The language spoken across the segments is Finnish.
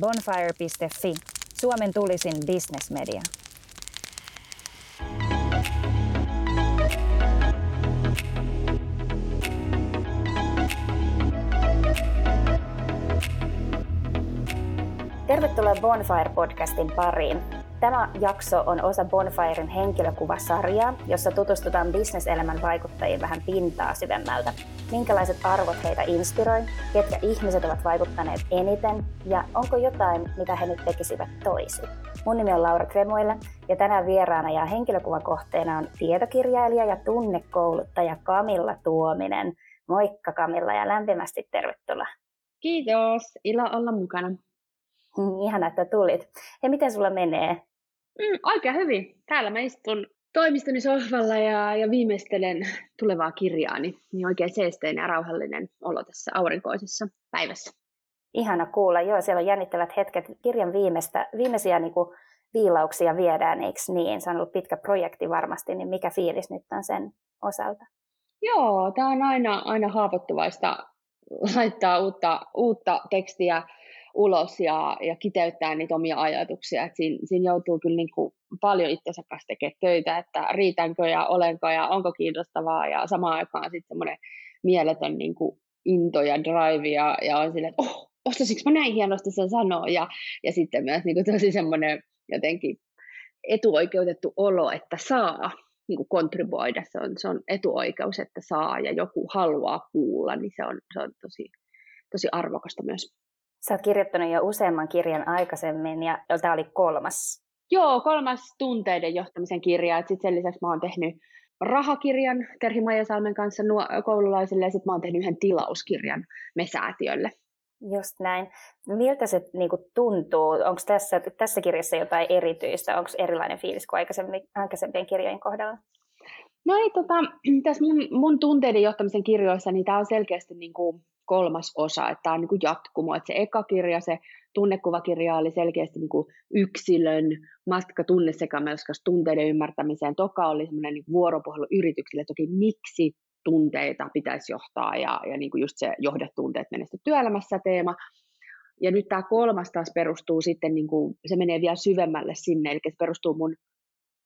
Bonfire.fi, Suomen tulisin bisnesmedia. Tervetuloa Bonfire-podcastin pariin. Tämä jakso on osa Bonfiren henkilökuvasarjaa, jossa tutustutaan bisneselämän vaikuttajiin vähän pintaa syvemmältä. Minkälaiset arvot heitä inspiroi, ketkä ihmiset ovat vaikuttaneet eniten ja onko jotain, mitä he nyt tekisivät toisin. Mun nimi on Laura Kremuille ja tänään vieraana ja henkilökuvakohteena on tietokirjailija ja tunnekouluttaja Kamilla Tuominen. Moikka Kamilla ja lämpimästi tervetuloa. Kiitos, ilo olla mukana. Ihan että tulit. Ja miten sulla menee? Mm, oikein hyvin. Täällä mä istun toimistoni sohvalla ja, ja viimeistelen tulevaa kirjaani. Niin oikein seesteinen ja rauhallinen olo tässä aurinkoisessa päivässä. Ihana kuulla. Joo, siellä on jännittävät hetket. Kirjan viimeistä, viimeisiä niin kuin, viilauksia viedään, eikö niin? Se on ollut pitkä projekti varmasti, niin mikä fiilis nyt on sen osalta? Joo, tämä on aina, aina haavoittuvaista laittaa uutta, uutta tekstiä ulos ja, ja kiteyttää niitä omia ajatuksia. Et siinä, siinä joutuu kyllä niin kuin paljon itsensä kanssa tekemään töitä, että riitänkö ja olenko ja onko kiinnostavaa ja samaan aikaan sitten semmoinen mieletön niin kuin into ja drive ja, ja on silleen, että oh, ostaisiko mä näin hienosti sen sanoa ja, ja sitten myös niin kuin tosi semmoinen jotenkin etuoikeutettu olo, että saa niin kuin kontribuoida, se on, se on etuoikeus, että saa ja joku haluaa kuulla, niin se on, se on tosi, tosi arvokasta myös. Sä oot kirjoittanut jo useamman kirjan aikaisemmin ja tämä oli kolmas. Joo, kolmas tunteiden johtamisen kirja. Sitten sen lisäksi mä oon tehnyt rahakirjan Terhi Maijasalmen kanssa nuo, koululaisille ja sitten mä oon tehnyt yhden tilauskirjan me-säätiölle. Just näin. Miltä se niin kuin, tuntuu? Onko tässä, tässä kirjassa jotain erityistä? Onko erilainen fiilis kuin aikaisempien kirjojen kohdalla? No ei, tota, tässä mun, mun tunteiden johtamisen kirjoissa, niin tämä on selkeästi niin kuin, kolmas osa, että tämä on niin kuin jatkumo, että se eka kirja, se tunnekuvakirja oli selkeästi niin kuin yksilön matka tunnesekamelskasta tunteiden ymmärtämiseen. Toka oli semmoinen niin vuoropuhelu yrityksille, toki miksi tunteita pitäisi johtaa ja, ja niin kuin just se johdettunteet menesty työelämässä teema. Ja nyt tämä kolmas taas perustuu sitten, niin kuin, se menee vielä syvemmälle sinne, eli se perustuu mun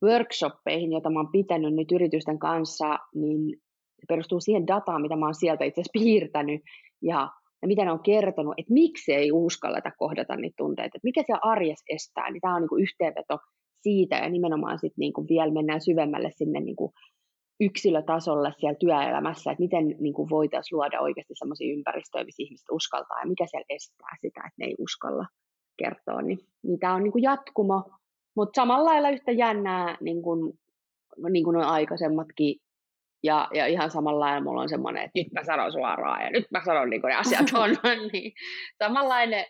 workshoppeihin, joita mä oon pitänyt nyt yritysten kanssa, niin se perustuu siihen dataan, mitä mä oon sieltä itse asiassa piirtänyt, ja, ja mitä ne on kertonut, että miksi ei uskalleta kohdata niitä tunteita, että mikä se arjes estää, niin tämä on niin yhteenveto siitä, ja nimenomaan sitten niin vielä mennään syvemmälle sinne niin kuin yksilötasolle siellä työelämässä, että miten niin kuin voitaisiin luoda oikeasti sellaisia ympäristöjä, missä ihmiset uskaltaa, ja mikä siellä estää sitä, että ne ei uskalla kertoa, niin, niin tämä on niin kuin jatkumo, mutta samalla lailla yhtä jännää, niin kuin, niin kuin nuo aikaisemmatkin ja, ja ihan samalla lailla mulla on semmoinen, että nyt mä sanon suoraan ja nyt mä sanon niin kuin ne asiat on. niin samanlainen,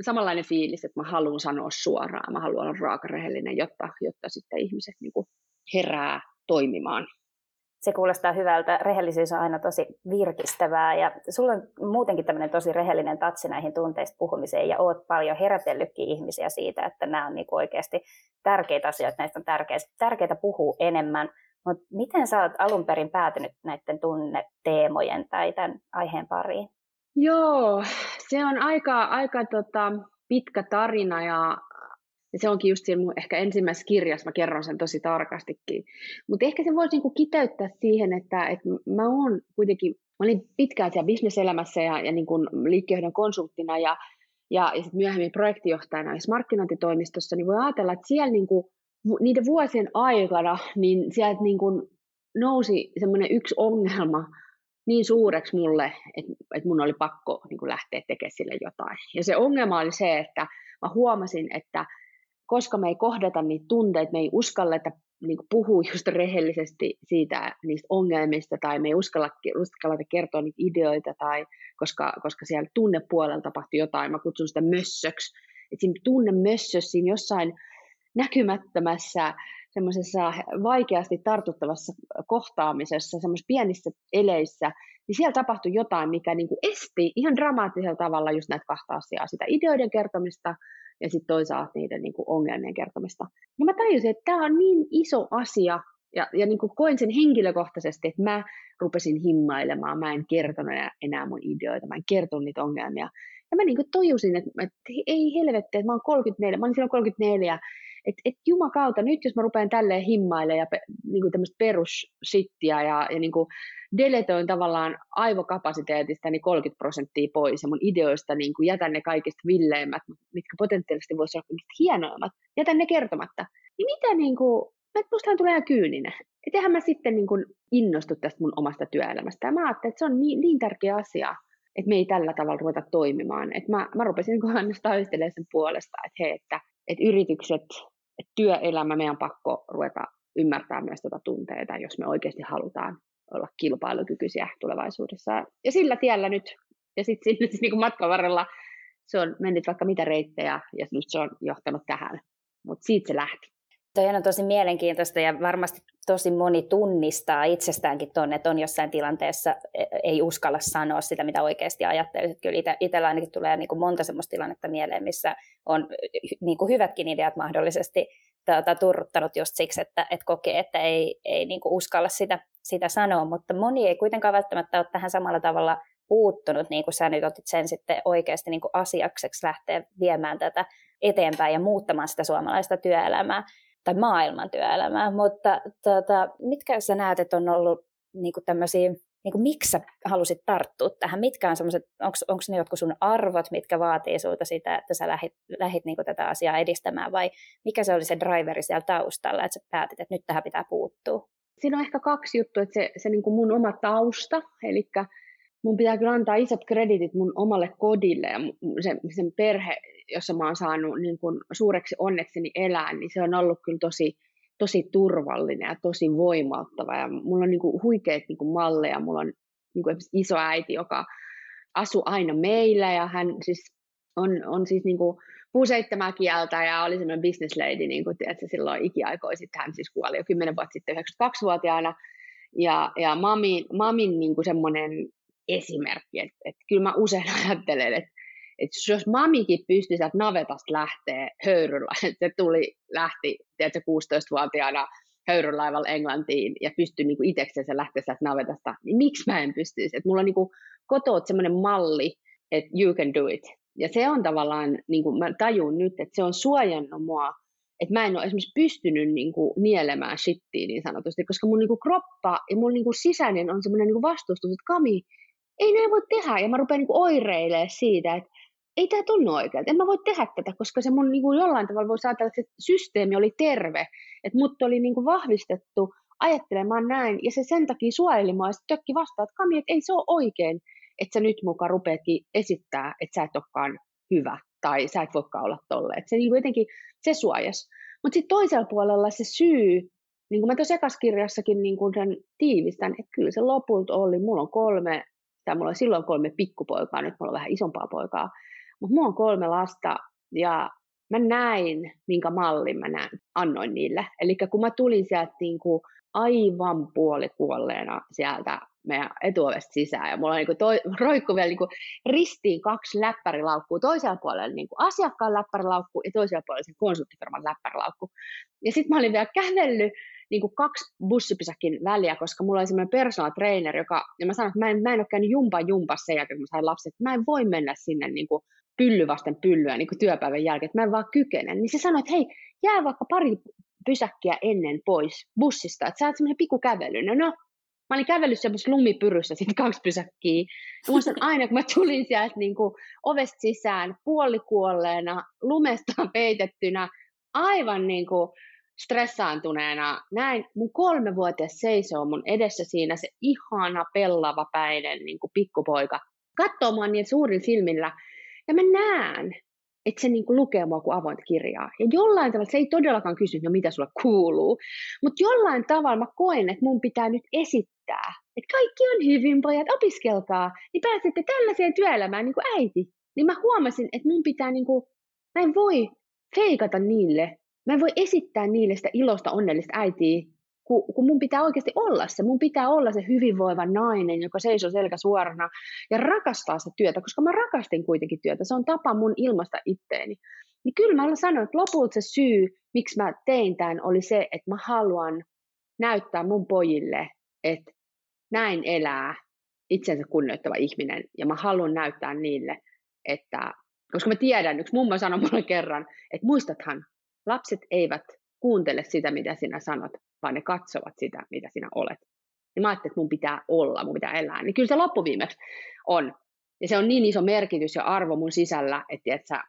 samanlainen fiilis, että mä haluan sanoa suoraan, mä haluan olla raakarehellinen, jotta, jotta sitten ihmiset niin kuin herää toimimaan. Se kuulostaa hyvältä. Rehellisyys on aina tosi virkistävää ja sulla on muutenkin tämmöinen tosi rehellinen tatsi näihin tunteista puhumiseen ja oot paljon herätellytkin ihmisiä siitä, että nämä on niin oikeasti tärkeitä asioita, näistä on tärkeitä, tärkeitä puhua enemmän. Mutta miten sä oot alun perin päätynyt näiden tunneteemojen tai tämän aiheen pariin? Joo, se on aika, aika tota, pitkä tarina ja, ja se onkin just siinä mun ehkä ensimmäisessä kirjassa, mä kerron sen tosi tarkastikin. Mutta ehkä se voisi niinku kiteyttää siihen, että, että mä oon kuitenkin, mä olin pitkään siellä bisneselämässä ja, ja niinku liikkeenjohdon konsulttina ja, ja, ja sitten myöhemmin projektijohtajana markkinointitoimistossa, niin voi ajatella, että siellä niinku niiden vuosien aikana, niin sieltä niin kuin nousi semmoinen yksi ongelma niin suureksi mulle, että, että mun oli pakko niin kuin lähteä tekemään sille jotain. Ja se ongelma oli se, että mä huomasin, että koska me ei kohdata niitä tunteita, me ei uskalleta niin kuin puhua just rehellisesti siitä, niistä ongelmista, tai me ei uskalla, uskalleta kertoa niitä ideoita, tai koska, koska siellä tunnepuolella tapahtui jotain, mä kutsun sitä mössöksi, että siinä tunnemössössä, siinä jossain näkymättömässä, semmoisessa vaikeasti tartuttavassa kohtaamisessa, semmoisessa pienissä eleissä, niin siellä tapahtui jotain, mikä niin kuin esti ihan dramaattisella tavalla just näitä kahta asiaa, sitä ideoiden kertomista ja sitten toisaalta niiden niin kuin ongelmien kertomista. Ja mä tajusin, että tämä on niin iso asia, ja, ja niin kuin koin sen henkilökohtaisesti, että mä rupesin himmailemaan, mä en kertonut enää mun ideoita, mä en kertonut niitä ongelmia. Ja mä niin kuin tojusin, että, että ei helvetti, että mä oon 34, mä olin silloin 34, että et jumakauta, nyt jos mä rupean tälleen himmailemaan ja pe, niin kuin tämmöistä perussittiä ja, ja niin kuin deletoin tavallaan aivokapasiteetista niin 30 prosenttia pois ja mun ideoista niin kuin jätän ne kaikista villeimmät, mitkä potentiaalisesti voisi olla hienoimmat, jätän ne kertomatta. Niin mitä niin kuin, mustahan tulee ihan kyyninen. Että eihän mä sitten niin kuin innostu tästä mun omasta työelämästä. Ja mä ajattelin, että se on niin, niin tärkeä asia, että me ei tällä tavalla ruveta toimimaan. Että mä, mä rupesin niin aina taistelemaan sen puolesta, että hei, että, että yritykset, että työelämä, meidän pakko ruveta ymmärtää myös tätä tunteita, jos me oikeasti halutaan olla kilpailukykyisiä tulevaisuudessa. Ja sillä tiellä nyt, ja sitten sit, niin matkan varrella se on mennyt vaikka mitä reittejä, ja nyt se on johtanut tähän. Mutta siitä se lähti. Toi on tosi mielenkiintoista ja varmasti tosi moni tunnistaa itsestäänkin tuonne, että on jossain tilanteessa, e, ei uskalla sanoa sitä, mitä oikeasti ajattelee. Kyllä ite, itsellä ainakin tulee niin kuin monta sellaista tilannetta mieleen, missä on niin kuin hyvätkin ideat mahdollisesti tuota, turruttanut just siksi, että, että kokee, että ei, ei niin kuin uskalla sitä, sitä sanoa, mutta moni ei kuitenkaan välttämättä ole tähän samalla tavalla puuttunut, niin kuin sä nyt otit sen sitten oikeasti niin kuin asiakseksi lähteä viemään tätä eteenpäin ja muuttamaan sitä suomalaista työelämää tai maailman työelämää, mutta tota, mitkä sä näet, että on ollut niin kuin tämmöisiä, niin kuin, miksi sä halusit tarttua tähän, mitkä on semmoiset, onko ne jotkut sun arvot, mitkä vaatii sulta sitä, että sä lähit, lähit niin kuin tätä asiaa edistämään, vai mikä se oli se driveri siellä taustalla, että sä päätit, että nyt tähän pitää puuttua? Siinä on ehkä kaksi juttua, että se, se niin kuin mun oma tausta, eli mun pitää kyllä antaa isot kreditit mun omalle kodille ja sen, sen perhe, jossa mä oon saanut niin kuin suureksi onnekseni elää, niin se on ollut kyllä tosi, tosi turvallinen ja tosi voimauttava. Ja mulla on niin kuin huikeat niin kuin malleja. Mulla on niin kuin iso äiti, joka asuu aina meillä ja hän siis on, on siis niin kuin puhuu seitsemää kieltä ja oli semmoinen business lady, niin kuin tiedätkö, silloin ikiaikoin sitten hän siis kuoli jo kymmenen vuotta sitten 92-vuotiaana. Ja, ja mami, mamin niin kuin semmoinen esimerkki, että, että kyllä mä usein ajattelen, että että jos mamikin pystyi sieltä navetasta lähteä höyryllä, että se tuli, lähti tiedätkö, 16-vuotiaana höyrylaivalla Englantiin ja pystyi niin itsekseen lähteä sieltä navetasta, niin miksi mä en pystyisi? Että mulla on niin kotoa semmoinen malli, että you can do it. Ja se on tavallaan, niin kuin mä tajun nyt, että se on suojannut mua, että mä en ole esimerkiksi pystynyt niin kuin nielemään shittiä niin sanotusti, koska mun niin kuin kroppa ja mun niin kuin sisäinen on semmoinen niin vastustus, että Kami, ei näin voi tehdä. Ja mä rupean niin oireilemaan siitä, että ei tämä tunnu oikealta, en mä voi tehdä tätä, koska se mun niin kuin jollain tavalla voisi ajatella, että se systeemi oli terve, että mut oli niin kuin vahvistettu ajattelemaan näin, ja se sen takia suojeli mua, ja sitten tökki vastaan, että Kami, että ei se ole oikein, että sä nyt mukaan rupeatkin esittää, että sä et olekaan hyvä, tai sä et voikaan olla tolle, että se niin kuin jotenkin, se suojas. Mutta sitten toisella puolella se syy, niin kuin mä tuossa ekaskirjassakin niin kuin sen tiivistän, että kyllä se lopulta oli, mulla on kolme, tai mulla oli silloin kolme pikkupoikaa, nyt mulla on vähän isompaa poikaa, mutta mulla on kolme lasta ja mä näin, minkä mallin mä näin, annoin niille. Eli kun mä tulin sieltä niin kuin aivan puolikuolleena sieltä meidän etuovesta sisään, ja mulla on niin toi, roikku vielä niin ristiin kaksi läppärilaukkua, toisella puolella niin asiakkaan läppärilaukku ja toisella puolella sen konsulttifirman läppärilaukku. Ja sitten mä olin vielä kävellyt niin kuin kaksi bussipysäkin väliä, koska mulla oli semmoinen personal trainer, joka, ja mä sanoin, että mä en, mä en ole käynyt jumpa jumpas sen jälkeen, kun mä sain lapset, että mä en voi mennä sinne niin kuin pylly vasten pyllyä niin kuin työpäivän jälkeen, että mä en vaan kykene. Niin se sanoi, että hei, jää vaikka pari pysäkkiä ennen pois bussista, että sä oot pikku kävely. No, no, mä olin kävellyt semmoisessa lumipyryssä sitten kaksi pysäkkiä. Ja muistan aina, kun mä tulin sieltä niin kuin ovesta sisään puolikuolleena, lumestaan peitettynä, aivan niin kuin stressaantuneena, näin mun kolmevuotias seisoo mun edessä siinä se ihana pellava päinen niin kuin pikkupoika. Katsoo mua niin suurin silmillä ja mä näen, että se niin kuin lukee mua kuin avointa kirjaa. Ja jollain tavalla, se ei todellakaan kysy, no mitä sulla kuuluu, mutta jollain tavalla mä koen, että mun pitää nyt esittää, että kaikki on hyvin, pojat, opiskelkaa, niin pääsette tällaiseen työelämään niin kuin äiti. Niin mä huomasin, että mun pitää, niin kuin, mä en voi feikata niille, mä en voi esittää niille sitä ilosta, onnellista äitiä, kun, kun mun pitää oikeasti olla se. Mun pitää olla se hyvinvoiva nainen, joka seisoo selkä suorana ja rakastaa sitä työtä, koska mä rakastin kuitenkin työtä. Se on tapa mun ilmasta itteeni. Niin kyllä mä sanon, että lopulta se syy, miksi mä tein tämän, oli se, että mä haluan näyttää mun pojille, että näin elää itsensä kunnioittava ihminen. Ja mä haluan näyttää niille, että koska mä tiedän, yksi mummo sanoi mulle kerran, että muistathan, lapset eivät kuuntele sitä, mitä sinä sanot, vaan ne katsovat sitä, mitä sinä olet. Niin mä ajattelin, että mun pitää olla, mun pitää elää. Niin kyllä se loppuviimeksi on. Ja se on niin iso merkitys ja arvo mun sisällä, että, että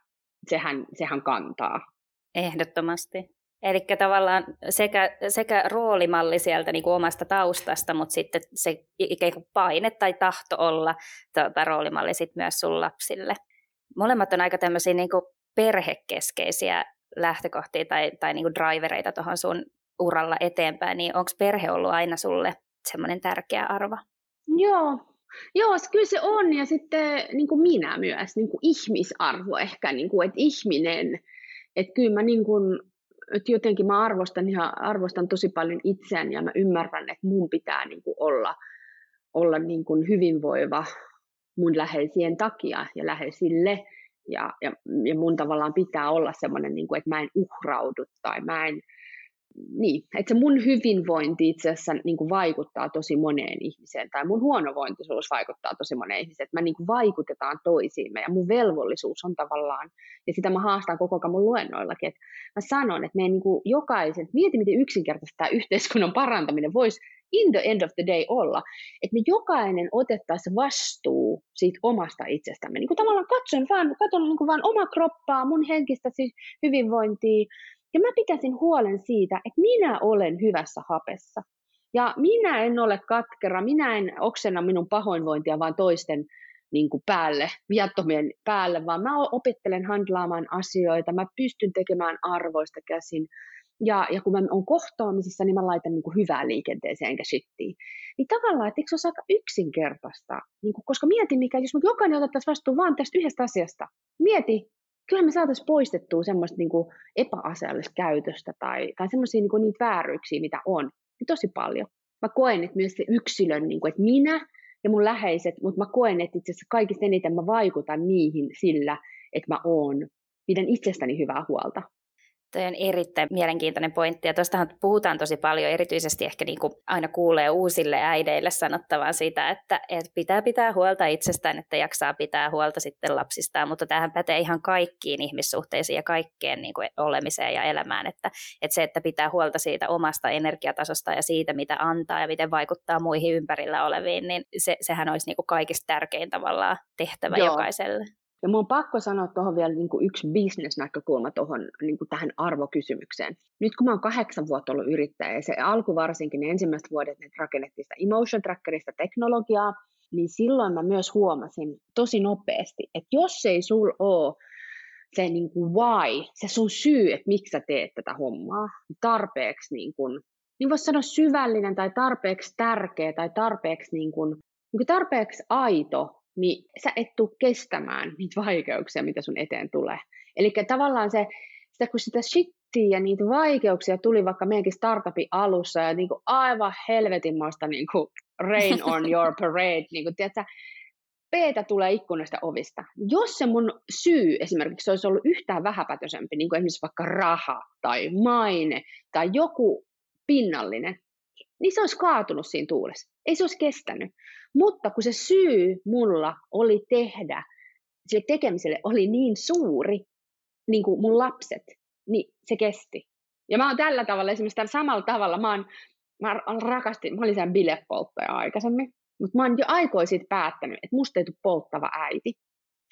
sehän, sehän kantaa. Ehdottomasti. Eli tavallaan sekä, sekä roolimalli sieltä niin kuin omasta taustasta, mutta sitten se ikään kuin paine tai tahto olla tuota, roolimalli sit myös sun lapsille. Molemmat on aika tämmöisiä niin perhekeskeisiä lähtökohtia tai, tai niin kuin drivereita tuohon sun uralla eteenpäin, niin onko perhe ollut aina sulle semmoinen tärkeä arvo? Joo, Joo, kyllä se on, ja sitten niin kuin minä myös, niin kuin ihmisarvo ehkä, niin kuin, että ihminen, että kyllä mä niin kuin, että jotenkin mä arvostan, ihan, arvostan tosi paljon itseäni ja mä ymmärrän, että mun pitää niin kuin olla, olla niin kuin hyvinvoiva mun läheisien takia ja läheisille. Ja, ja, ja mun tavallaan pitää olla semmoinen, niin kuin, että mä en uhraudu tai mä en, niin, että se mun hyvinvointi itse asiassa niin kuin vaikuttaa tosi moneen ihmiseen, tai mun huonovointisuus vaikuttaa tosi moneen ihmiseen, että mä niin kuin vaikutetaan toisiimme, ja mun velvollisuus on tavallaan, ja sitä mä haastan koko ajan mun luennoillakin, että mä sanon, että me niin kuin jokaisen, mieti miten yksinkertaisesti tämä yhteiskunnan parantaminen voisi in the end of the day olla, että me jokainen otettaisiin vastuu siitä omasta itsestämme, niin kuin tavallaan katson vaan, katson niin kuin vaan oma kroppaa, mun henkistä siis hyvinvointia, ja mä pitäisin huolen siitä, että minä olen hyvässä hapessa. Ja minä en ole katkera, minä en oksena minun pahoinvointia vaan toisten niin kuin päälle, viattomien päälle, vaan mä opettelen handlaamaan asioita, mä pystyn tekemään arvoista käsin. Ja, ja kun mä oon kohtaamisissa, niin mä laitan niin kuin hyvää liikenteeseen enkä shittiin. Niin tavallaan, että eikö se ole aika yksinkertaista? Niin kuin, koska mieti, mikä, jos me jokainen otettaisiin vastuun vaan tästä yhdestä asiasta. Mieti, kyllä me saataisiin poistettua semmoista niin kuin epäasiallista käytöstä tai, tai semmoisia niin niitä vääryyksiä, mitä on, niin tosi paljon. Mä koen, että myös se yksilön, niin kuin, että minä ja mun läheiset, mutta mä koen, että itse asiassa kaikista eniten mä vaikutan niihin sillä, että mä oon, pidän itsestäni hyvää huolta. Toi on erittäin mielenkiintoinen pointti, ja tuostahan puhutaan tosi paljon, erityisesti ehkä niin kuin aina kuulee uusille äideille sanottavan sitä, että, että pitää pitää huolta itsestään, että jaksaa pitää huolta sitten lapsistaan, mutta tähän pätee ihan kaikkiin ihmissuhteisiin ja kaikkeen niin kuin olemiseen ja elämään, että, että se, että pitää huolta siitä omasta energiatasosta ja siitä, mitä antaa ja miten vaikuttaa muihin ympärillä oleviin, niin se, sehän olisi niin kuin kaikista tärkein tavallaan tehtävä Joo. jokaiselle. Ja mun on pakko sanoa tuohon vielä niin kuin yksi bisnesnäkökulma tuohon niin tähän arvokysymykseen. Nyt kun mä oon kahdeksan vuotta ollut yrittäjä, ja se alku varsinkin, ne ensimmäiset vuodet, ne rakennettiin sitä Emotion Trackerista teknologiaa, niin silloin mä myös huomasin tosi nopeasti, että jos ei sul ole se niin kuin why, se sun syy, että miksi sä teet tätä hommaa, tarpeeksi niin kuin, niin voisi sanoa syvällinen tai tarpeeksi tärkeä tai tarpeeksi, niin kuin, niin kuin tarpeeksi aito, niin sä et tule kestämään niitä vaikeuksia, mitä sun eteen tulee. Eli tavallaan se, sitä, kun sitä shittiä ja niitä vaikeuksia tuli vaikka meidänkin startupin alussa ja niin kuin aivan helvetinmoista niin kuin rain on your parade, niin kuin, tiedätkö, Peetä tulee ikkunasta ovista. Jos se mun syy esimerkiksi olisi ollut yhtään vähäpätöisempi, niin kuin esimerkiksi vaikka raha tai maine tai joku pinnallinen, niin se olisi kaatunut siinä tuulessa. Ei se olisi kestänyt. Mutta kun se syy mulla oli tehdä, sille tekemiselle oli niin suuri, niin kuin mun lapset, niin se kesti. Ja mä oon tällä tavalla, esimerkiksi tällä samalla tavalla, mä, oon, mä rakastin, mä olin sen bilepolttaja aikaisemmin, mutta mä oon jo aikoin siitä päättänyt, että musta ei tule polttava äiti.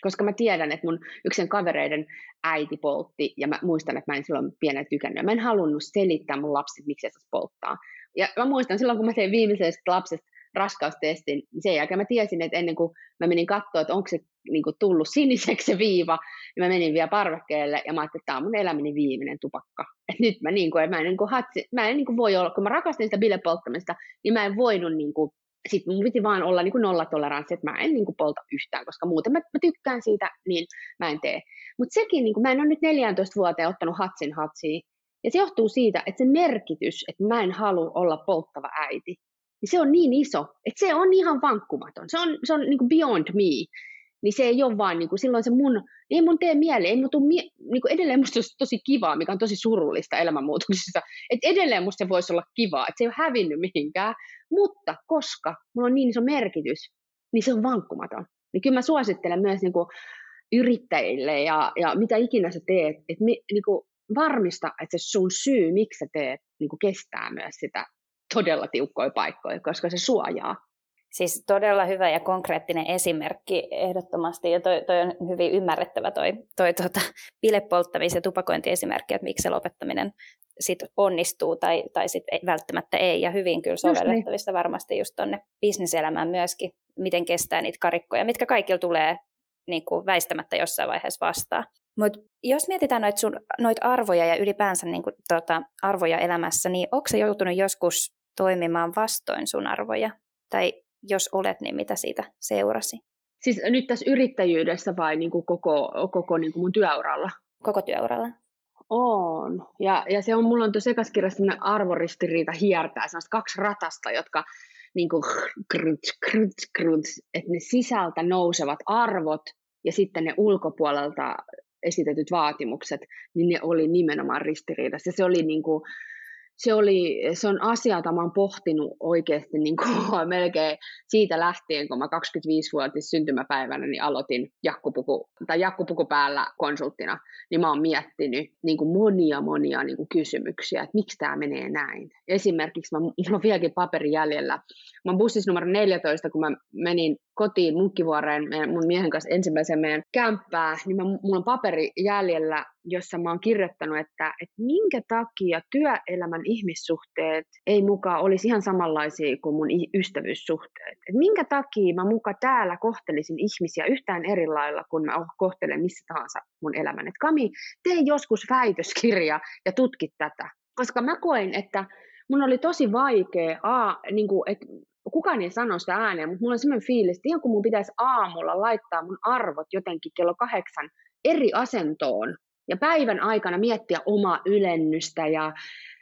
Koska mä tiedän, että mun yksen kavereiden äiti poltti, ja mä muistan, että mä en silloin pienen tykännyt. Mä en halunnut selittää mun lapsille, miksi se polttaa. Ja mä muistan silloin, kun mä tein viimeisestä lapsesta raskaustestin, niin sen jälkeen mä tiesin, että ennen kuin mä menin katsoa, että onko se niin kuin tullut siniseksi se viiva, niin mä menin vielä parvekkeelle ja mä ajattelin, että tämä on mun elämäni viimeinen tupakka. Et nyt mä, niin kuin, mä en, niin kuin, hatsi, mä en niin kuin voi olla, kun mä rakastin sitä bilepolttamista, niin mä en voinut niin kuin, sit mun piti vaan olla niin kuin nollatoleranssi, että mä en niin kuin polta yhtään, koska muuten mä, mä tykkään siitä, niin mä en tee. Mutta sekin, niin kuin, mä en ole nyt 14 vuoteen ottanut hatsin hatsiin, ja se johtuu siitä, että se merkitys, että mä en halua olla polttava äiti, niin se on niin iso, että se on ihan vankkumaton. Se on, se on niin kuin beyond me. Niin se ei ole vaan, niin kuin, silloin se mun, ei mun tee mieleen, ei mun tuu mie, niin kuin edelleen musta olisi tosi kivaa, mikä on tosi surullista elämänmuutoksissa, että edelleen musta se voisi olla kivaa, että se ei ole hävinnyt mihinkään, mutta koska mulla on niin iso merkitys, niin se on vankkumaton. Niin kyllä mä suosittelen myös niin kuin, yrittäjille ja, ja mitä ikinä sä teet, että niin kuin varmista, että se sun syy, miksi sä teet, niin kuin kestää myös sitä todella tiukkoja paikkoja, koska se suojaa. Siis todella hyvä ja konkreettinen esimerkki ehdottomasti, ja toi, toi on hyvin ymmärrettävä toi, toi tuota, bilepolttamis- ja tupakointiesimerkki, että miksi se lopettaminen sit onnistuu tai, tai sit ei, välttämättä ei, ja hyvin kyllä niin. sovellettavissa niin. varmasti just tuonne bisneselämään myöskin, miten kestää niitä karikkoja, mitkä kaikilla tulee niin kuin väistämättä jossain vaiheessa vastaan. Mutta jos mietitään noita noit arvoja ja ylipäänsä niin kuin, tota, arvoja elämässä, niin onko se joutunut joskus toimimaan vastoin sun arvoja? Tai jos olet, niin mitä siitä seurasi? Siis nyt tässä yrittäjyydessä vai niin kuin koko, koko niin kuin mun työuralla? Koko työuralla. On. Ja, ja se on, mulla on tuossa ekaskirjassa sellainen arvoristiriita hiertää, sellaiset kaksi ratasta, jotka niin kuin krunts, krunts, krunts, että ne sisältä nousevat arvot ja sitten ne ulkopuolelta esitetyt vaatimukset, niin ne oli nimenomaan ristiriidassa. Se oli niin kuin, se, oli, se on asia, jota mä oon pohtinut oikeasti niin kuin, melkein siitä lähtien, kun mä 25-vuotis syntymäpäivänä niin aloitin jakkupuku, tai jakkupuku päällä konsulttina, niin mä oon miettinyt niin kuin monia monia niin kuin kysymyksiä, että miksi tämä menee näin. Esimerkiksi mä, mulla on vieläkin paperi jäljellä. Mä oon bussissa numero 14, kun mä menin kotiin Munkkivuoreen mun miehen kanssa ensimmäisen meidän kämppää, niin mä, mulla on paperi jäljellä, jossa mä oon kirjoittanut, että, että minkä takia työelämän ihmissuhteet ei mukaan olisi ihan samanlaisia kuin mun ystävyyssuhteet. Et minkä takia mä muka täällä kohtelisin ihmisiä yhtään eri lailla, kun mä kohtelen missä tahansa mun elämän. Et Kami, tee joskus väitöskirja ja tutki tätä. Koska mä koen, että mun oli tosi vaikea, a, niin kuin, että kukaan ei sano sitä ääneen, mutta mulla on semmoinen fiilis, että ihan kun mun pitäisi aamulla laittaa mun arvot jotenkin kello kahdeksan eri asentoon ja päivän aikana miettiä omaa ylennystä ja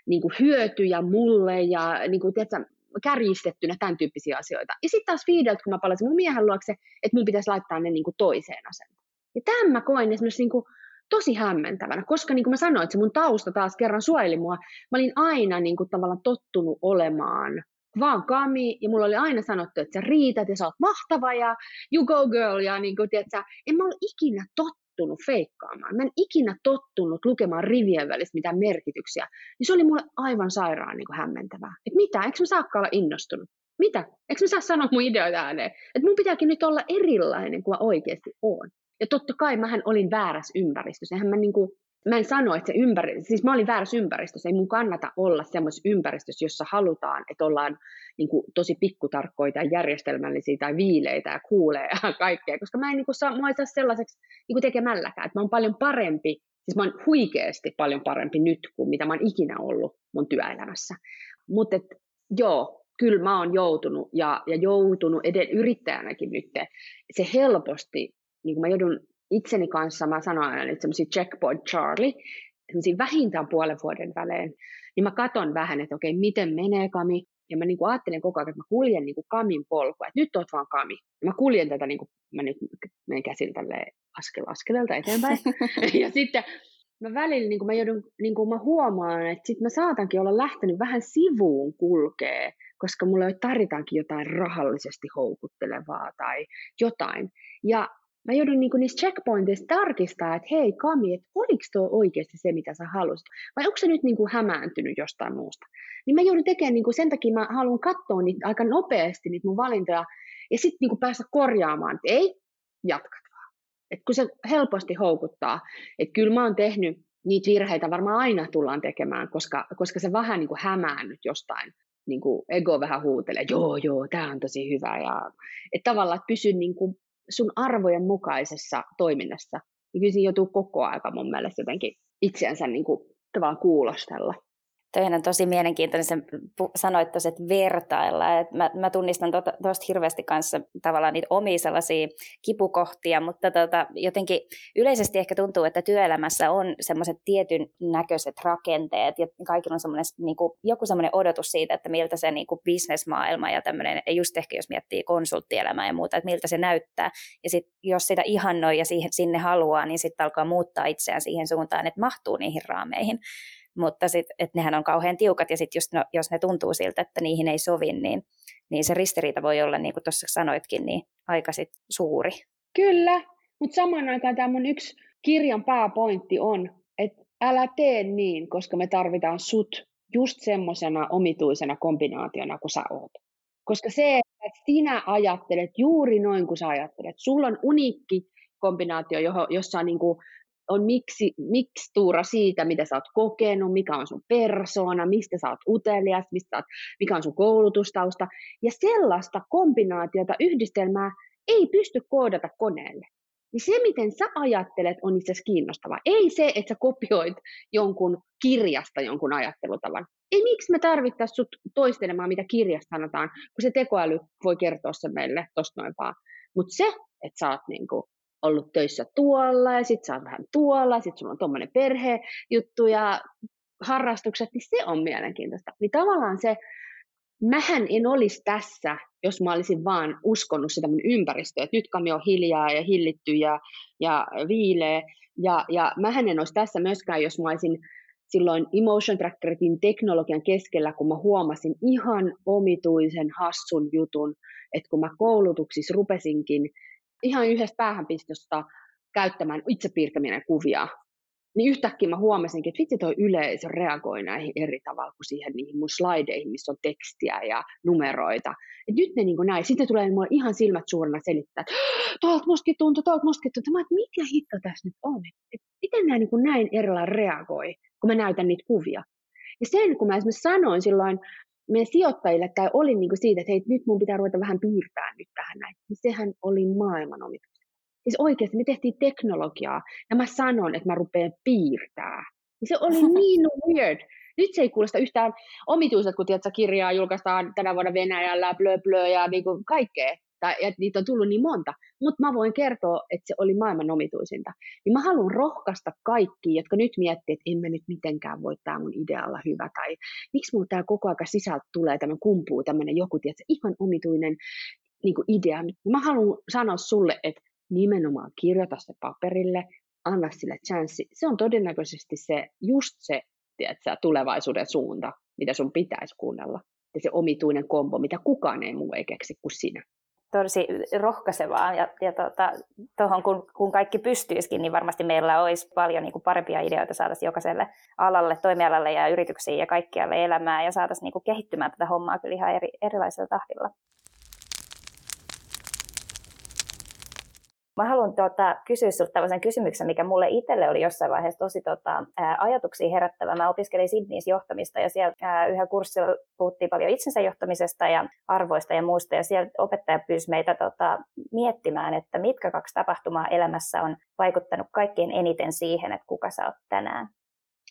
niin kuin hyötyjä mulle ja niin kuin, tiedätkö, kärjistettynä tämän tyyppisiä asioita. Ja sitten taas fiideltä, kun mä palasin mun miehen luokse, että mun pitäisi laittaa ne niin kuin toiseen asentoon. Ja tämän mä koin esimerkiksi niin kuin tosi hämmentävänä, koska niin kuin mä sanoin, että se mun tausta taas kerran suojeli mua. Mä olin aina niin kuin tavallaan tottunut olemaan vaan kami, ja mulla oli aina sanottu, että sä riität ja sä oot mahtava ja you go girl, ja niin kuin, tiedätkö, en mä ole ikinä tottunut feikkaamaan. Mä en ikinä tottunut lukemaan rivien välissä mitään merkityksiä. Niin se oli mulle aivan sairaan niin kuin hämmentävää. Että mitä, eikö mä saakka olla innostunut? Mitä? Eikö mä saa sanoa mun ideoita ääneen? Että mun pitääkin nyt olla erilainen kuin mä oikeasti oon. Ja totta kai mähän olin väärässä ympäristössä. Eihän mä niin kuin, mä en sano, että se ympäri, siis mä olin väärässä ympäristössä, ei mun kannata olla semmoisessa ympäristössä, jossa halutaan, että ollaan niin kuin, tosi pikkutarkkoja tai järjestelmällisiä tai viileitä ja kuulee ja kaikkea, koska mä en niin kuin, saa, mä saa sellaiseksi niin kuin tekemälläkään, että mä oon paljon parempi, siis mä oon huikeasti paljon parempi nyt kuin mitä mä oon ikinä ollut mun työelämässä. Mutta joo, kyllä mä oon joutunut ja, ja joutunut eden yrittäjänäkin nyt, se helposti, niin kuin mä joudun itseni kanssa, mä sanon aina että semmoisia checkpoint Charlie, semmoisia vähintään puolen vuoden välein, niin mä katon vähän, että okei, miten menee Kami, ja mä niinku ajattelen koko ajan, että mä kuljen niinku Kamin polkua, että nyt oot vaan Kami. Ja mä kuljen tätä, niinku, mä nyt menen käsin askel askeleelta eteenpäin. ja sitten mä välillä niin mä, joudun, niin mä huomaan, että sit mä saatankin olla lähtenyt vähän sivuun kulkee, koska mulle tarvitaankin jotain rahallisesti houkuttelevaa tai jotain. Ja mä joudun niinku niissä checkpointeissa tarkistaa, että hei Kami, että oliko tuo oikeasti se, mitä sä halusit, vai onko se nyt niinku hämääntynyt jostain muusta. Niin mä joudun tekemään, niinku, sen takia mä haluan katsoa niitä aika nopeasti, niitä mun valintoja, ja sitten niinku päästä korjaamaan, että ei, jatkat vaan. Et kun se helposti houkuttaa, että kyllä mä oon tehnyt niitä virheitä varmaan aina tullaan tekemään, koska, koska se vähän niin kuin hämäännyt jostain, niin kuin ego vähän huutelee, joo, joo, tämä on tosi hyvä. Ja, että tavallaan, että pysy niin kuin sun arvojen mukaisessa toiminnassa, niin kyllä siinä joutuu koko aika mun mielestä jotenkin itseänsä niin kuin, tavallaan kuulostella. Toihan on tosi mielenkiintoinen, sä sanoit tosi, että vertailla. Et mä, mä tunnistan tuosta tota, hirveästi kanssa tavallaan niitä omia sellaisia kipukohtia, mutta tota, jotenkin yleisesti ehkä tuntuu, että työelämässä on semmoiset tietyn näköiset rakenteet ja kaikilla on semmoinen, niin kuin, joku semmoinen odotus siitä, että miltä se niin kuin bisnesmaailma ja tämmöinen, just ehkä jos miettii konsulttielämää ja muuta, että miltä se näyttää. Ja sitten jos sitä ihannoi ja siihen, sinne haluaa, niin sitten alkaa muuttaa itseään siihen suuntaan, että mahtuu niihin raameihin mutta sitten, että nehän on kauhean tiukat ja sitten just no, jos ne tuntuu siltä, että niihin ei sovi, niin, niin se ristiriita voi olla, niin kuin tuossa sanoitkin, niin aika sit suuri. Kyllä, Mutta samaan aikaan tämä mun yksi kirjan pääpointti on, että älä tee niin, koska me tarvitaan sut just semmoisena omituisena kombinaationa kuin sä oot. Koska se, että sinä ajattelet juuri noin kuin sä ajattelet, sulla on uniikki kombinaatio, jossa on, niin kuin, on miksi, mikstuura siitä, mitä sä oot kokenut, mikä on sun persona, mistä sä oot utelias, mistä oot, mikä on sun koulutustausta. Ja sellaista kombinaatiota, yhdistelmää ei pysty koodata koneelle. Niin se, miten sä ajattelet, on itse asiassa kiinnostavaa. Ei se, että sä kopioit jonkun kirjasta jonkun ajattelutavan. Ei miksi me tarvittaisiin sut toistelemaan, mitä kirjasta sanotaan, kun se tekoäly voi kertoa se meille tosta noin vaan. Mutta se, että sä oot niinku ollut töissä tuolla ja sit sä oot vähän tuolla, ja sit sulla on tuommoinen perhejuttu ja harrastukset, niin se on mielenkiintoista. Niin tavallaan se, mähän en olisi tässä, jos mä olisin vaan uskonut sitä mun ympäristöä, että nyt kami on hiljaa ja hillitty ja, ja viilee. Ja, ja mähän en olisi tässä myöskään, jos mä olisin silloin Emotion Trackerin teknologian keskellä, kun mä huomasin ihan omituisen hassun jutun, että kun mä koulutuksissa rupesinkin ihan yhdestä päähänpistosta käyttämään itse kuvia, niin yhtäkkiä mä huomasinkin, että vitsi toi yleisö reagoi näihin eri tavalla kuin siihen niihin mun slaideihin, missä on tekstiä ja numeroita. Et nyt ne niin näin. Sitten tulee mulle ihan silmät suurena selittää, että tuolta mustakin tuntuu, tuolta mustakin tuntuu. Mä että mikä hitto tässä nyt on? Et miten nämä niin näin erillä reagoi, kun mä näytän niitä kuvia. Ja sen, kun mä esimerkiksi sanoin silloin meidän sijoittajille, tai olin niin kuin siitä, että hei, nyt mun pitää ruveta vähän piirtää nyt tähän näin, niin sehän oli maailman omitus. Siis oikeasti me tehtiin teknologiaa ja mä sanon, että mä rupean piirtää. Ja se oli niin weird. Nyt se ei kuulosta yhtään omituiselta, kun tiedät, kirjaa julkaistaan tänä vuonna Venäjällä, blö blö ja niin kuin kaikkea. Tai, että niitä on tullut niin monta. Mutta mä voin kertoa, että se oli maailman omituisinta. Niin mä haluan rohkaista kaikki, jotka nyt miettii, että en mä nyt mitenkään voi tämä mun idealla hyvä. Tai miksi mulla tämä koko aika sisältä tulee, tämä kumpuu tämmöinen joku, tiedätkö, ihan omituinen niin kuin idea. Mä haluan sanoa sulle, että nimenomaan kirjoita se paperille, anna sille chanssi. Se on todennäköisesti se, just se tiedätkö, tulevaisuuden suunta, mitä sun pitäisi kuunnella. Ja se omituinen kombo, mitä kukaan ei muu ei keksi kuin sinä. Tosi rohkaisevaa. Ja, ja tuota, tohon, kun, kun kaikki pystyisikin, niin varmasti meillä olisi paljon niin kuin parempia ideoita saataisiin jokaiselle alalle, toimialalle ja yrityksiin ja kaikkialle elämään ja saataisiin niin kehittymään tätä hommaa kyllä ihan eri, erilaisella tahdilla. Mä haluan tuota, kysyä sinulta tällaisen kysymyksen, mikä mulle itselle oli jossain vaiheessa tosi tota, ää, ajatuksia herättävä. Mä opiskelin Sydneyssä johtamista ja siellä ää, yhä kurssilla puhuttiin paljon itsensä johtamisesta ja arvoista ja muusta. Ja siellä opettaja pyysi meitä tota, miettimään, että mitkä kaksi tapahtumaa elämässä on vaikuttanut kaikkein eniten siihen, että kuka sä oot tänään.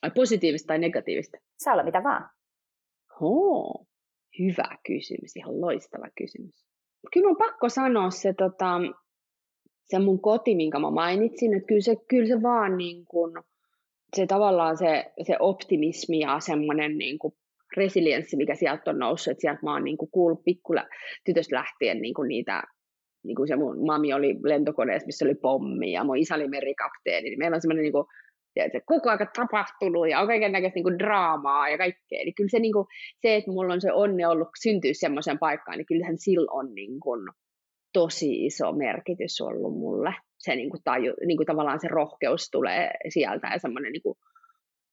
Ai positiivista tai negatiivista? Saa olla mitä vaan. Hoo, hyvä kysymys, ihan loistava kysymys. Kyllä on pakko sanoa se, tota, se mun koti, minkä mä mainitsin, että kyllä se, kyllä se vaan niin kuin, se tavallaan se, se optimismi ja semmoinen niin kuin resilienssi, mikä sieltä on noussut, että sieltä mä oon niin kuin kuullut pikkula tytöstä lähtien niin kuin niitä, niin kuin se mun mami oli lentokoneessa, missä oli pommi ja mun isä oli merikapteeni, niin meillä on semmoinen niin kuin, tiedätkö, koko ajan tapahtunut ja on kaiken näköistä niin draamaa ja kaikkea. Eli kyllä se, niin kuin, se, että mulla on se onni ollut syntyä semmoiseen paikkaan, niin kyllähän sillä on niin kuin, tosi iso merkitys ollut mulle. Se niin kuin taju, niin kuin tavallaan se rohkeus tulee sieltä ja semmoinen niin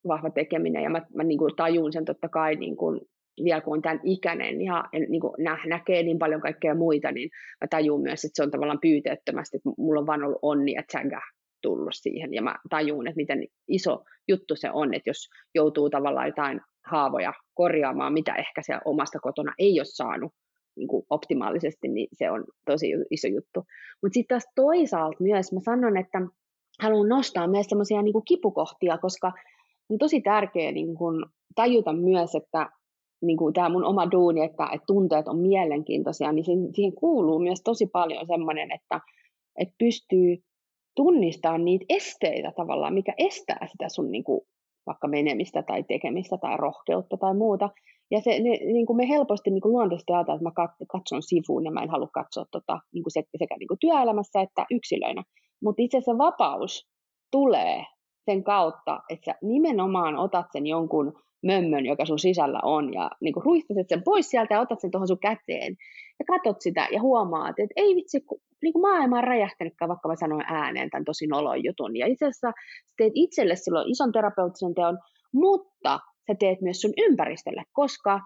vahva tekeminen. Ja mä, mä niin kuin tajun sen totta kai niin kuin, vielä kun on tämän ikäinen ja niin kuin nä, näkee niin paljon kaikkea muita, niin mä tajun myös, että se on tavallaan pyyteettömästi, että mulla on vaan ollut onni ja tsägä tullut siihen. Ja mä tajun, että miten iso juttu se on, että jos joutuu tavallaan jotain haavoja korjaamaan, mitä ehkä siellä omasta kotona ei ole saanut, niin kuin optimaalisesti, niin se on tosi iso juttu. Mutta sitten taas toisaalta myös mä sanon, että haluan nostaa myös semmoisia niin kipukohtia, koska on tosi tärkeää niin kuin tajuta myös, että niin kuin tämä mun oma duuni, että, että tunteet on mielenkiintoisia, niin siihen, siihen kuuluu myös tosi paljon semmoinen, että, että pystyy tunnistamaan niitä esteitä tavallaan, mikä estää sitä sun niin kuin, vaikka menemistä tai tekemistä tai rohkeutta tai muuta. Ja se, ne, niin kuin me helposti niin kuin luontaisesti ajatellaan, että mä katson sivuun ja mä en halua katsoa tota, niin kuin sekä niin kuin työelämässä että yksilöinä. Mutta itse asiassa vapaus tulee sen kautta, että sä nimenomaan otat sen jonkun mömmön, joka sun sisällä on, ja niin ruistaset sen pois sieltä ja otat sen tuohon sun käteen, ja katot sitä ja huomaat, että ei vitsi, niin kuin maailma on räjähtänytkään, vaikka mä sanoin ääneen tämän tosi nolon jutun. Ja itse asiassa teet itselle silloin ison terapeuttisen teon, mutta sä teet myös sun ympäristölle, koska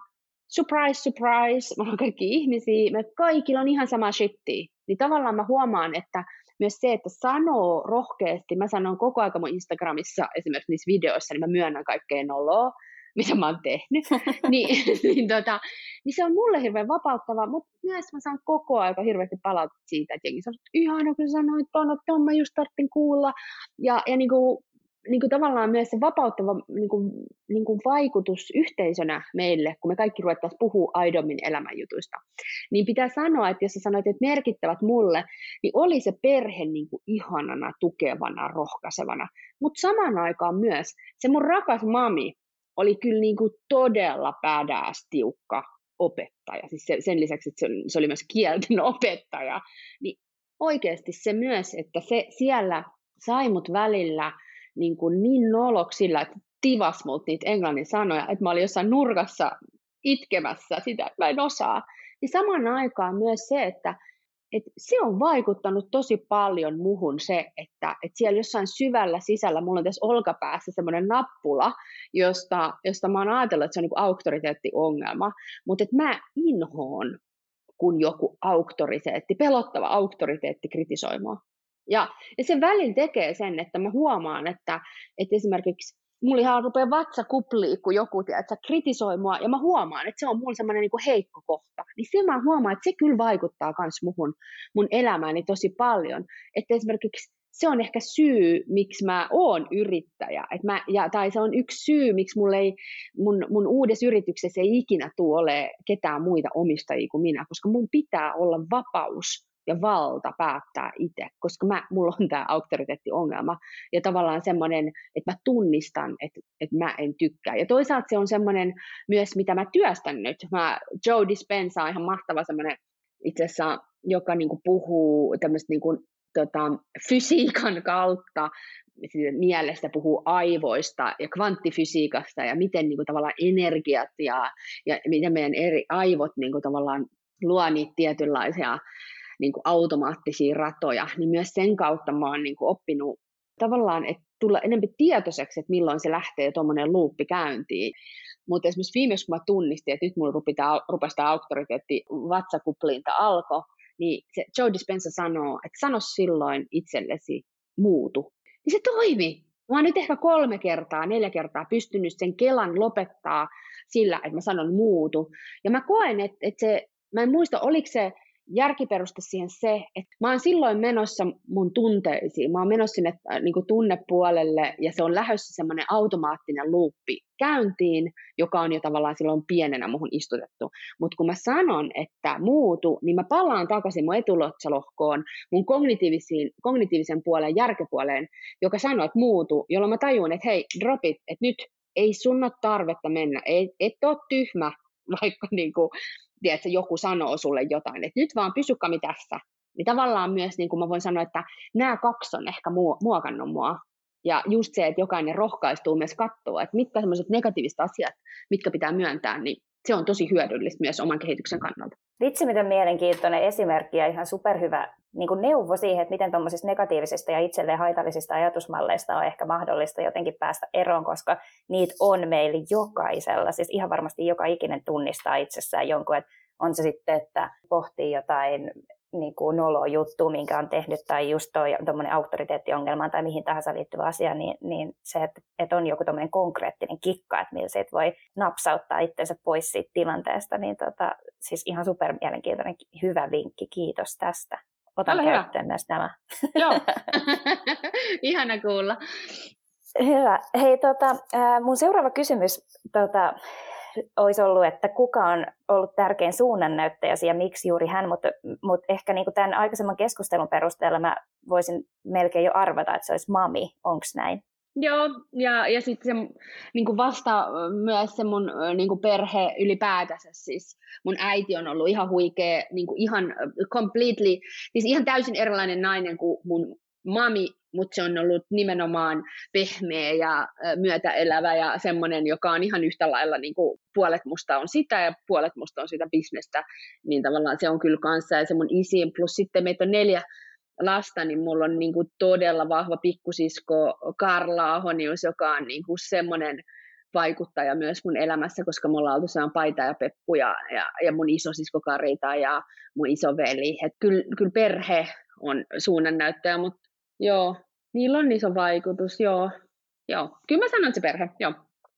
surprise, surprise, me ollaan kaikki ihmisiä, me kaikilla on ihan sama shitti. Niin tavallaan mä huomaan, että myös se, että sanoo rohkeasti, mä sanon koko ajan mun Instagramissa esimerkiksi niissä videoissa, niin mä myönnän kaikkea noloa, mitä mä oon tehnyt, niin, niin, tota, niin se on mulle hirveän vapauttava, mutta myös mä saan koko ajan hirveästi palautetta siitä, että jengi sanoo, että ihana kun sanoit ton, että ton mä just tarvitsin kuulla, ja, ja niin kuin, niin kuin tavallaan myös se vapauttava niin kuin, niin kuin vaikutus yhteisönä meille, kun me kaikki ruvettaisiin puhua aidommin elämänjutuista, niin pitää sanoa, että jos sä sanoit, että merkittävät mulle, niin oli se perhe niin kuin ihanana, tukevana, rohkaisevana. Mutta samaan aikaan myös se mun rakas mami oli kyllä niin kuin todella badass, tiukka opettaja. Siis se, sen lisäksi, että se, se oli myös kielten opettaja. Niin oikeasti se myös, että se siellä sai mut välillä niin, kuin niin noloksilla, että tivas mut niitä englannin sanoja, että mä olin jossain nurkassa itkemässä sitä, että mä en osaa. Niin samaan aikaan myös se, että et se on vaikuttanut tosi paljon muhun se, että et siellä jossain syvällä sisällä, mulla on tässä olkapäässä semmoinen nappula, josta, josta mä oon ajatellut, että se on niin auktoriteettiongelma, mutta että mä inhoon, kun joku auktoriteetti, pelottava auktoriteetti kritisoi mua. Ja, ja se välin tekee sen, että mä huomaan, että, että esimerkiksi mulla ihan rupeaa vatsa kupliin, kun joku tiedät, kritisoi mua, ja mä huomaan, että se on mulla semmoinen niin heikko kohta. Niin se mä huomaan, että se kyllä vaikuttaa myös muhun, mun elämääni tosi paljon. Että esimerkiksi se on ehkä syy, miksi mä oon yrittäjä. Et mä, ja, tai se on yksi syy, miksi mulle ei, mun, mun uudessa yrityksessä ei ikinä tule ole ketään muita omistajia kuin minä, koska mun pitää olla vapaus ja valta päättää itse, koska mä, mulla on tämä auktoriteettiongelma ja tavallaan semmoinen, että mä tunnistan, että, että mä en tykkää. Ja toisaalta se on semmoinen myös, mitä mä työstän nyt. Mä, Joe Dispenza on ihan mahtava semmoinen itse asiassa, joka niinku puhuu tämmöistä niinku, tota, fysiikan kautta mielestä puhuu aivoista ja kvanttifysiikasta ja miten niin kuin, tavallaan energiat ja, ja miten meidän eri aivot niin kuin, tavallaan luo niitä tietynlaisia niin kuin automaattisia ratoja, niin myös sen kautta mä oon niin kuin oppinut tavallaan, että tulla enemmän tietoiseksi, että milloin se lähtee tuommoinen luuppi käyntiin. Mutta esimerkiksi viimeksi, kun mä tunnistin, että nyt mulla rupesi tämä auktoriteetti vatsakuplinta alkoi, niin se Joe Dispenza sanoo, että sano silloin itsellesi muutu. Niin se toimi. Mä oon nyt ehkä kolme kertaa, neljä kertaa pystynyt sen kelan lopettaa sillä, että mä sanon muutu. Ja mä koen, että, että se, mä en muista, oliko se järkiperuste siihen se, että mä oon silloin menossa mun tunteisiin, mä oon menossa sinne äh, niin kuin tunnepuolelle ja se on lähdössä semmoinen automaattinen luuppi käyntiin, joka on jo tavallaan silloin pienenä muhun istutettu. Mutta kun mä sanon, että muutu, niin mä palaan takaisin mun etulotsalohkoon, mun kognitiivisiin, kognitiivisen puolen, järkepuoleen, joka sanoo, että muutu, jolloin mä tajun, että hei, drop it, että nyt ei sun ole tarvetta mennä, et, et ole tyhmä, vaikka niin kuin, tiedätkö, joku sanoo sulle jotain, että nyt vaan pysy kami tässä. Niin tavallaan myös, niin kuin mä voin sanoa, että nämä kaksi on ehkä muokannut mua. Ja just se, että jokainen rohkaistuu myös katsoa, että mitkä sellaiset negatiiviset asiat, mitkä pitää myöntää, niin se on tosi hyödyllistä myös oman kehityksen kannalta. Vitsi, miten mielenkiintoinen esimerkki ja ihan superhyvä niin kuin neuvo siihen, että miten tuommoisista negatiivisista ja itselleen haitallisista ajatusmalleista on ehkä mahdollista jotenkin päästä eroon, koska niitä on meillä jokaisella. Siis ihan varmasti joka ikinen tunnistaa itsessään jonkun, että on se sitten, että pohtii jotain niin kuin nolo juttu, minkä on tehnyt, tai just tuommoinen auktoriteettiongelma tai mihin tahansa liittyvä asia, niin, niin se, että, että on joku tuommoinen konkreettinen kikka, että millä siitä voi napsauttaa itsensä pois siitä tilanteesta, niin tota, siis ihan super mielenkiintoinen, hyvä vinkki, kiitos tästä. Otan Ole käyttöön hyvä. myös tämä. Joo, ihana kuulla. Hyvä. Hei, tota, mun seuraava kysymys tota, olisi ollut, että kuka on ollut tärkein suunnannäyttäjäsi ja miksi juuri hän, mutta, mutta ehkä niin kuin tämän aikaisemman keskustelun perusteella mä voisin melkein jo arvata, että se olisi mami, onko näin? Joo, ja, ja sitten se niin kuin vasta myös se mun niin kuin perhe ylipäätänsä, siis mun äiti on ollut ihan huikea, niin kuin ihan completely, siis ihan täysin erilainen nainen kuin mun mami, mutta se on ollut nimenomaan pehmeä ja myötäelävä ja semmoinen, joka on ihan yhtä lailla, niin kuin puolet musta on sitä ja puolet musta on sitä bisnestä, niin tavallaan se on kyllä kanssa ja se mun isi, plus sitten meitä on neljä lasta, niin mulla on niin kuin todella vahva pikkusisko Karla Ahonius, joka on niin kuin semmoinen vaikuttaja myös mun elämässä, koska me ollaan oltu Paita ja Peppu ja, ja, ja mun isosisko Karita ja mun isoveli. Et kyllä, kyllä perhe on suunnannäyttäjä, mutta joo, niillä on iso vaikutus, joo. Joo, kyllä mä sanon se perhe, joo.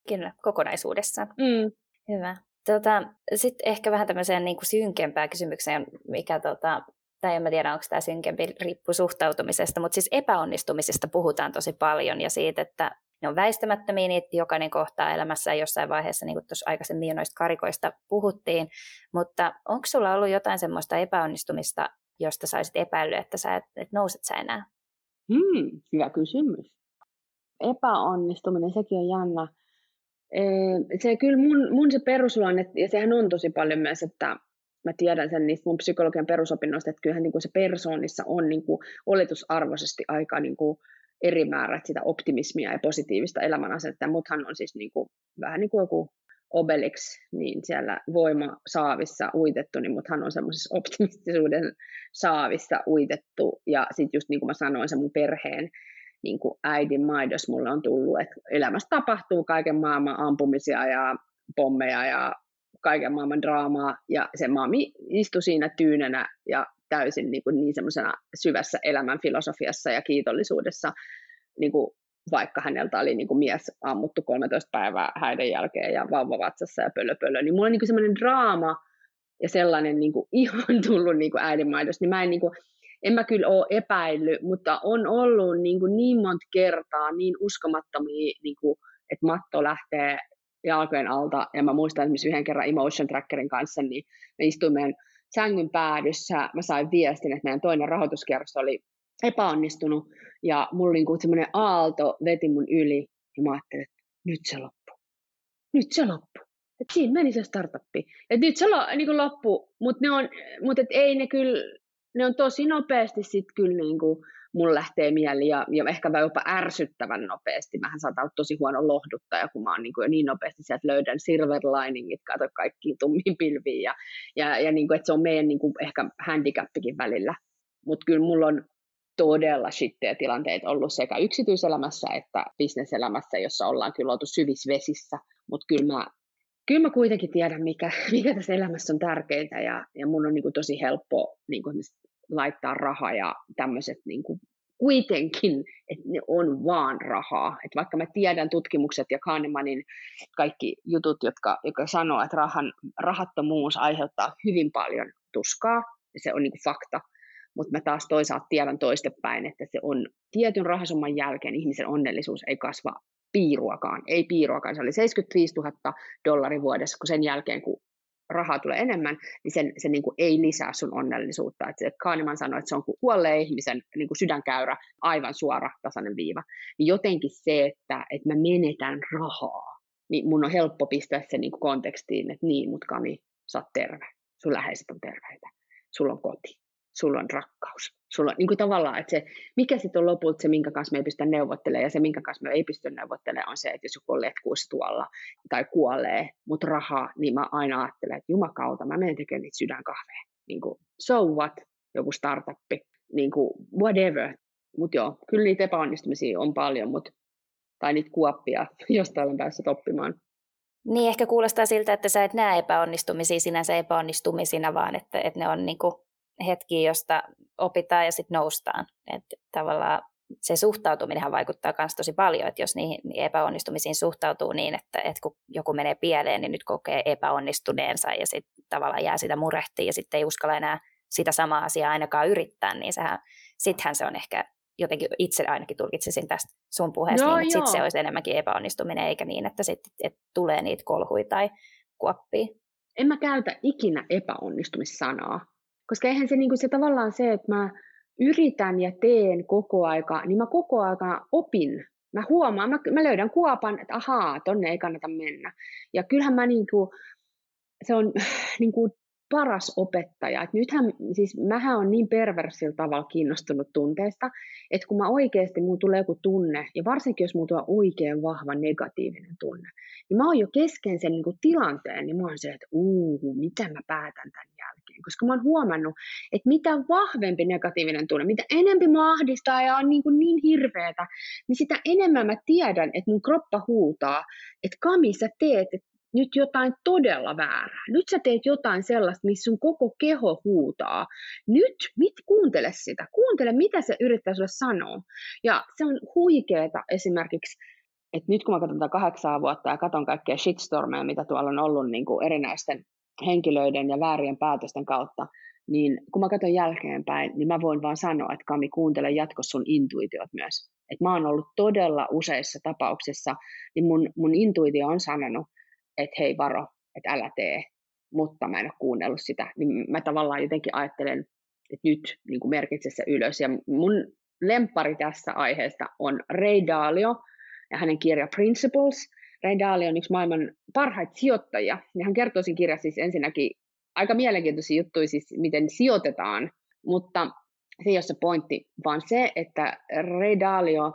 Kyllä, kokonaisuudessa. Mm. Hyvä. Tota, Sitten ehkä vähän tämmöiseen niin kuin synkempään kysymykseen, mikä tota, tai en mä tiedä, onko tämä synkempi, riippuu suhtautumisesta, mutta siis epäonnistumisesta puhutaan tosi paljon ja siitä, että ne on väistämättömiä, niitä jokainen kohtaa elämässä jossain vaiheessa, niin kuin tuossa aikaisemmin jo noista karikoista puhuttiin, mutta onko sulla ollut jotain semmoista epäonnistumista, josta saisit epäilyä, että sä et, et nouset sä enää? Hmm, hyvä kysymys. Epäonnistuminen, sekin on jännä. Se kyllä mun, mun se perusluonne, ja sehän on tosi paljon myös, että mä tiedän sen niistä mun psykologian perusopinnoista, että kyllähän niin kuin se persoonissa on niin kuin oletusarvoisesti aika niin kuin eri määrät sitä optimismia ja positiivista elämänasetta. Muthan on siis niin kuin, vähän niin kuin joku Obelix, niin siellä voima saavissa uitettu, niin muthan on semmoisessa optimistisuuden saavissa uitettu. Ja sitten just niin kuin mä sanoin, se mun perheen niin kuin äidin maidos mulle on tullut, että elämässä tapahtuu kaiken maailman ampumisia ja pommeja ja kaiken maailman draamaa, ja se mami istui siinä tyynenä ja täysin niin, kuin niin semmoisena syvässä elämän filosofiassa ja kiitollisuudessa, niin kuin vaikka häneltä oli niin kuin mies ammuttu 13 päivää häiden jälkeen ja vauva vatsassa ja pölö pölö, niin mulla on niin semmoinen draama ja sellainen niin kuin ihan tullut niin kuin niin mä en, niin kuin, en mä kyllä ole epäillyt, mutta on ollut niin, kuin niin monta kertaa niin uskomattomia, niin kuin, että matto lähtee jalkojen alta, ja mä muistan esimerkiksi yhden kerran Emotion Trackerin kanssa, niin me istuimme meidän sängyn päädyssä, mä sain viestin, että meidän toinen rahoituskierros oli epäonnistunut, ja mulla niin semmoinen aalto veti mun yli, ja mä ajattelin, että nyt se loppu. Nyt se loppu. Et siinä meni se startuppi. Et nyt se lo, niin loppu, mutta ne on, mut et ei ne kyllä, ne on tosi nopeasti sitten kyllä niin kuin, mulla lähtee mieli ja, ja ehkä jopa ärsyttävän nopeasti. Mähän saatan olla tosi huono lohduttaja, kun mä oon niin, kuin niin nopeasti sieltä löydän silver liningit, kato kaikkiin tummiin pilviin ja, ja, ja niin kuin, että se on meidän niin kuin ehkä handicappikin välillä. Mutta kyllä mulla on todella shitteä tilanteet ollut sekä yksityiselämässä että bisneselämässä, jossa ollaan kyllä oltu syvissä vesissä, mutta kyllä mä, kyllä mä kuitenkin tiedän, mikä, mikä tässä elämässä on tärkeintä ja, ja mun on niin kuin tosi helppo niin kuin laittaa raha ja tämmöiset niin kuin kuitenkin, että ne on vaan rahaa. Että vaikka mä tiedän tutkimukset ja Kahnemanin kaikki jutut, jotka, jotka sanoo, että rahan, rahattomuus aiheuttaa hyvin paljon tuskaa, ja se on niin kuin fakta, mutta mä taas toisaalta tiedän toistepäin, että se on tietyn rahasumman jälkeen ihmisen onnellisuus ei kasva piiruakaan, ei piiruakaan. Se oli 75 000 dollaria vuodessa, kun sen jälkeen, kun rahaa tulee enemmän, niin sen, se niin kuin ei lisää sun onnellisuutta. Et se Kahneman sanoi, että se on kuin kuolleen ihmisen niin kuin sydänkäyrä, aivan suora tasainen viiva. Niin jotenkin se, että, että mä menetän rahaa, niin mun on helppo pistää se niin kuin kontekstiin, että niin, mutta Kami, sä oot terve, sun läheiset on terveitä, sulla on koti, sulla on rakkaus. Sulla on niin kuin tavallaan, että se, mikä sitten on lopulta se, minkä kanssa me ei pystytä neuvottelemaan, ja se, minkä kanssa me ei pysty neuvottelemaan, on se, että jos joku on letkuissa tuolla tai kuolee, mutta rahaa, niin mä aina ajattelen, että jumakauta, mä menen tekemään niitä sydänkahveja. Niin kuin, so what, joku startuppi, niin kuin, whatever. Mutta joo, kyllä niitä epäonnistumisia on paljon, mutta tai niitä kuoppia, josta olen päässyt oppimaan. Niin, ehkä kuulostaa siltä, että sä et näe epäonnistumisia sinänsä epäonnistumisina, vaan että, että ne on niin kuin hetki, josta opitaan ja sitten noustaan. Että tavallaan se suhtautuminen vaikuttaa myös tosi paljon, että jos niihin epäonnistumisiin suhtautuu niin, että, että kun joku menee pieleen, niin nyt kokee epäonnistuneensa ja sitten tavallaan jää sitä murehtiin ja sitten ei uskalla enää sitä samaa asiaa ainakaan yrittää, niin sehän, sittenhän se on ehkä jotenkin itse ainakin tulkitsisin tästä sun puheesta, no, niin, että sitten se olisi enemmänkin epäonnistuminen, eikä niin, että sitten että tulee niitä kolhuja tai kuoppia. En mä käytä ikinä epäonnistumissanaa, koska eihän se, niin kuin se tavallaan se, että mä yritän ja teen koko aika, niin mä koko aika opin. Mä huomaan, mä, mä löydän kuopan, että ahaa, tonne ei kannata mennä. Ja kyllähän mä niin kuin, se on niin kuin paras opettaja. Et nythän, siis mähän on niin perversillä tavalla kiinnostunut tunteista, että kun mä oikeasti, mulla tulee joku tunne, ja varsinkin jos mulla tulee oikein vahva negatiivinen tunne, niin mä oon jo kesken sen niin kuin tilanteen, niin mä oon se, että uuu, mitä mä päätän tämän jälkeen. Koska mä oon huomannut, että mitä vahvempi negatiivinen tunne, mitä enempi mä ahdistaa ja on niin, kuin niin hirveetä, niin sitä enemmän mä tiedän, että mun kroppa huutaa, että Kami, sä teet, nyt jotain todella väärää. Nyt sä teet jotain sellaista, missä sun koko keho huutaa. Nyt, mit, kuuntele sitä. Kuuntele, mitä se yrittää sulle sanoa. Ja se on huikeeta esimerkiksi, että nyt kun mä katson tätä kahdeksaa vuotta ja katson kaikkea shitstormeja, mitä tuolla on ollut niin kuin erinäisten henkilöiden ja väärien päätösten kautta, niin kun mä katson jälkeenpäin, niin mä voin vaan sanoa, että Kami, kuuntele jatkossa sun intuitiot myös. Et mä oon ollut todella useissa tapauksissa, niin mun, mun intuitio on sanonut, että hei varo, että älä tee, mutta mä en ole kuunnellut sitä, niin mä tavallaan jotenkin ajattelen, että nyt niin kuin merkitse se ylös. Ja mun lempari tässä aiheesta on Ray Dalio ja hänen kirja Principles. Ray Dalio on yksi maailman parhaita sijoittajia, ja hän kertoo siinä kirjassa siis ensinnäkin aika mielenkiintoisia juttuja, siis miten sijoitetaan, mutta se ei ole se pointti, vaan se, että Ray Dalio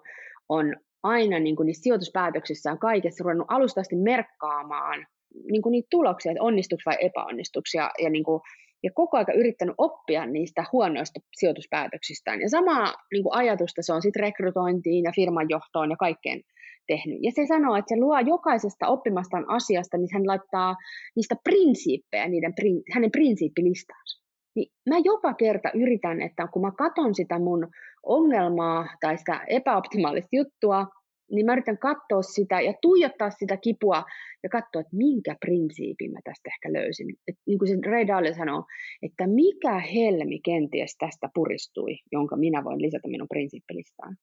on aina niin kuin niissä sijoituspäätöksissä ja kaikessa ruvennut alusta asti merkkaamaan niin kuin niitä tuloksia, että onnistuksi vai epäonnistuksi, ja, ja, niin kuin, ja koko ajan yrittänyt oppia niistä huonoista sijoituspäätöksistään. Ja samaa niin kuin ajatusta se on sitten rekrytointiin ja firman johtoon ja kaikkeen tehnyt. Ja se sanoo, että se luo jokaisesta oppimastaan asiasta, niin hän laittaa niistä prinsiippejä niiden, hänen prinsiippilistaansa. Niin mä joka kerta yritän, että kun mä katon sitä mun ongelmaa tai sitä epäoptimaalista juttua, niin mä yritän katsoa sitä ja tuijottaa sitä kipua ja katsoa, että minkä prinsiipin mä tästä ehkä löysin. Et niin kuin se Ray Dalio sanoo, että mikä helmi kenties tästä puristui, jonka minä voin lisätä minun prinsiippilistaan.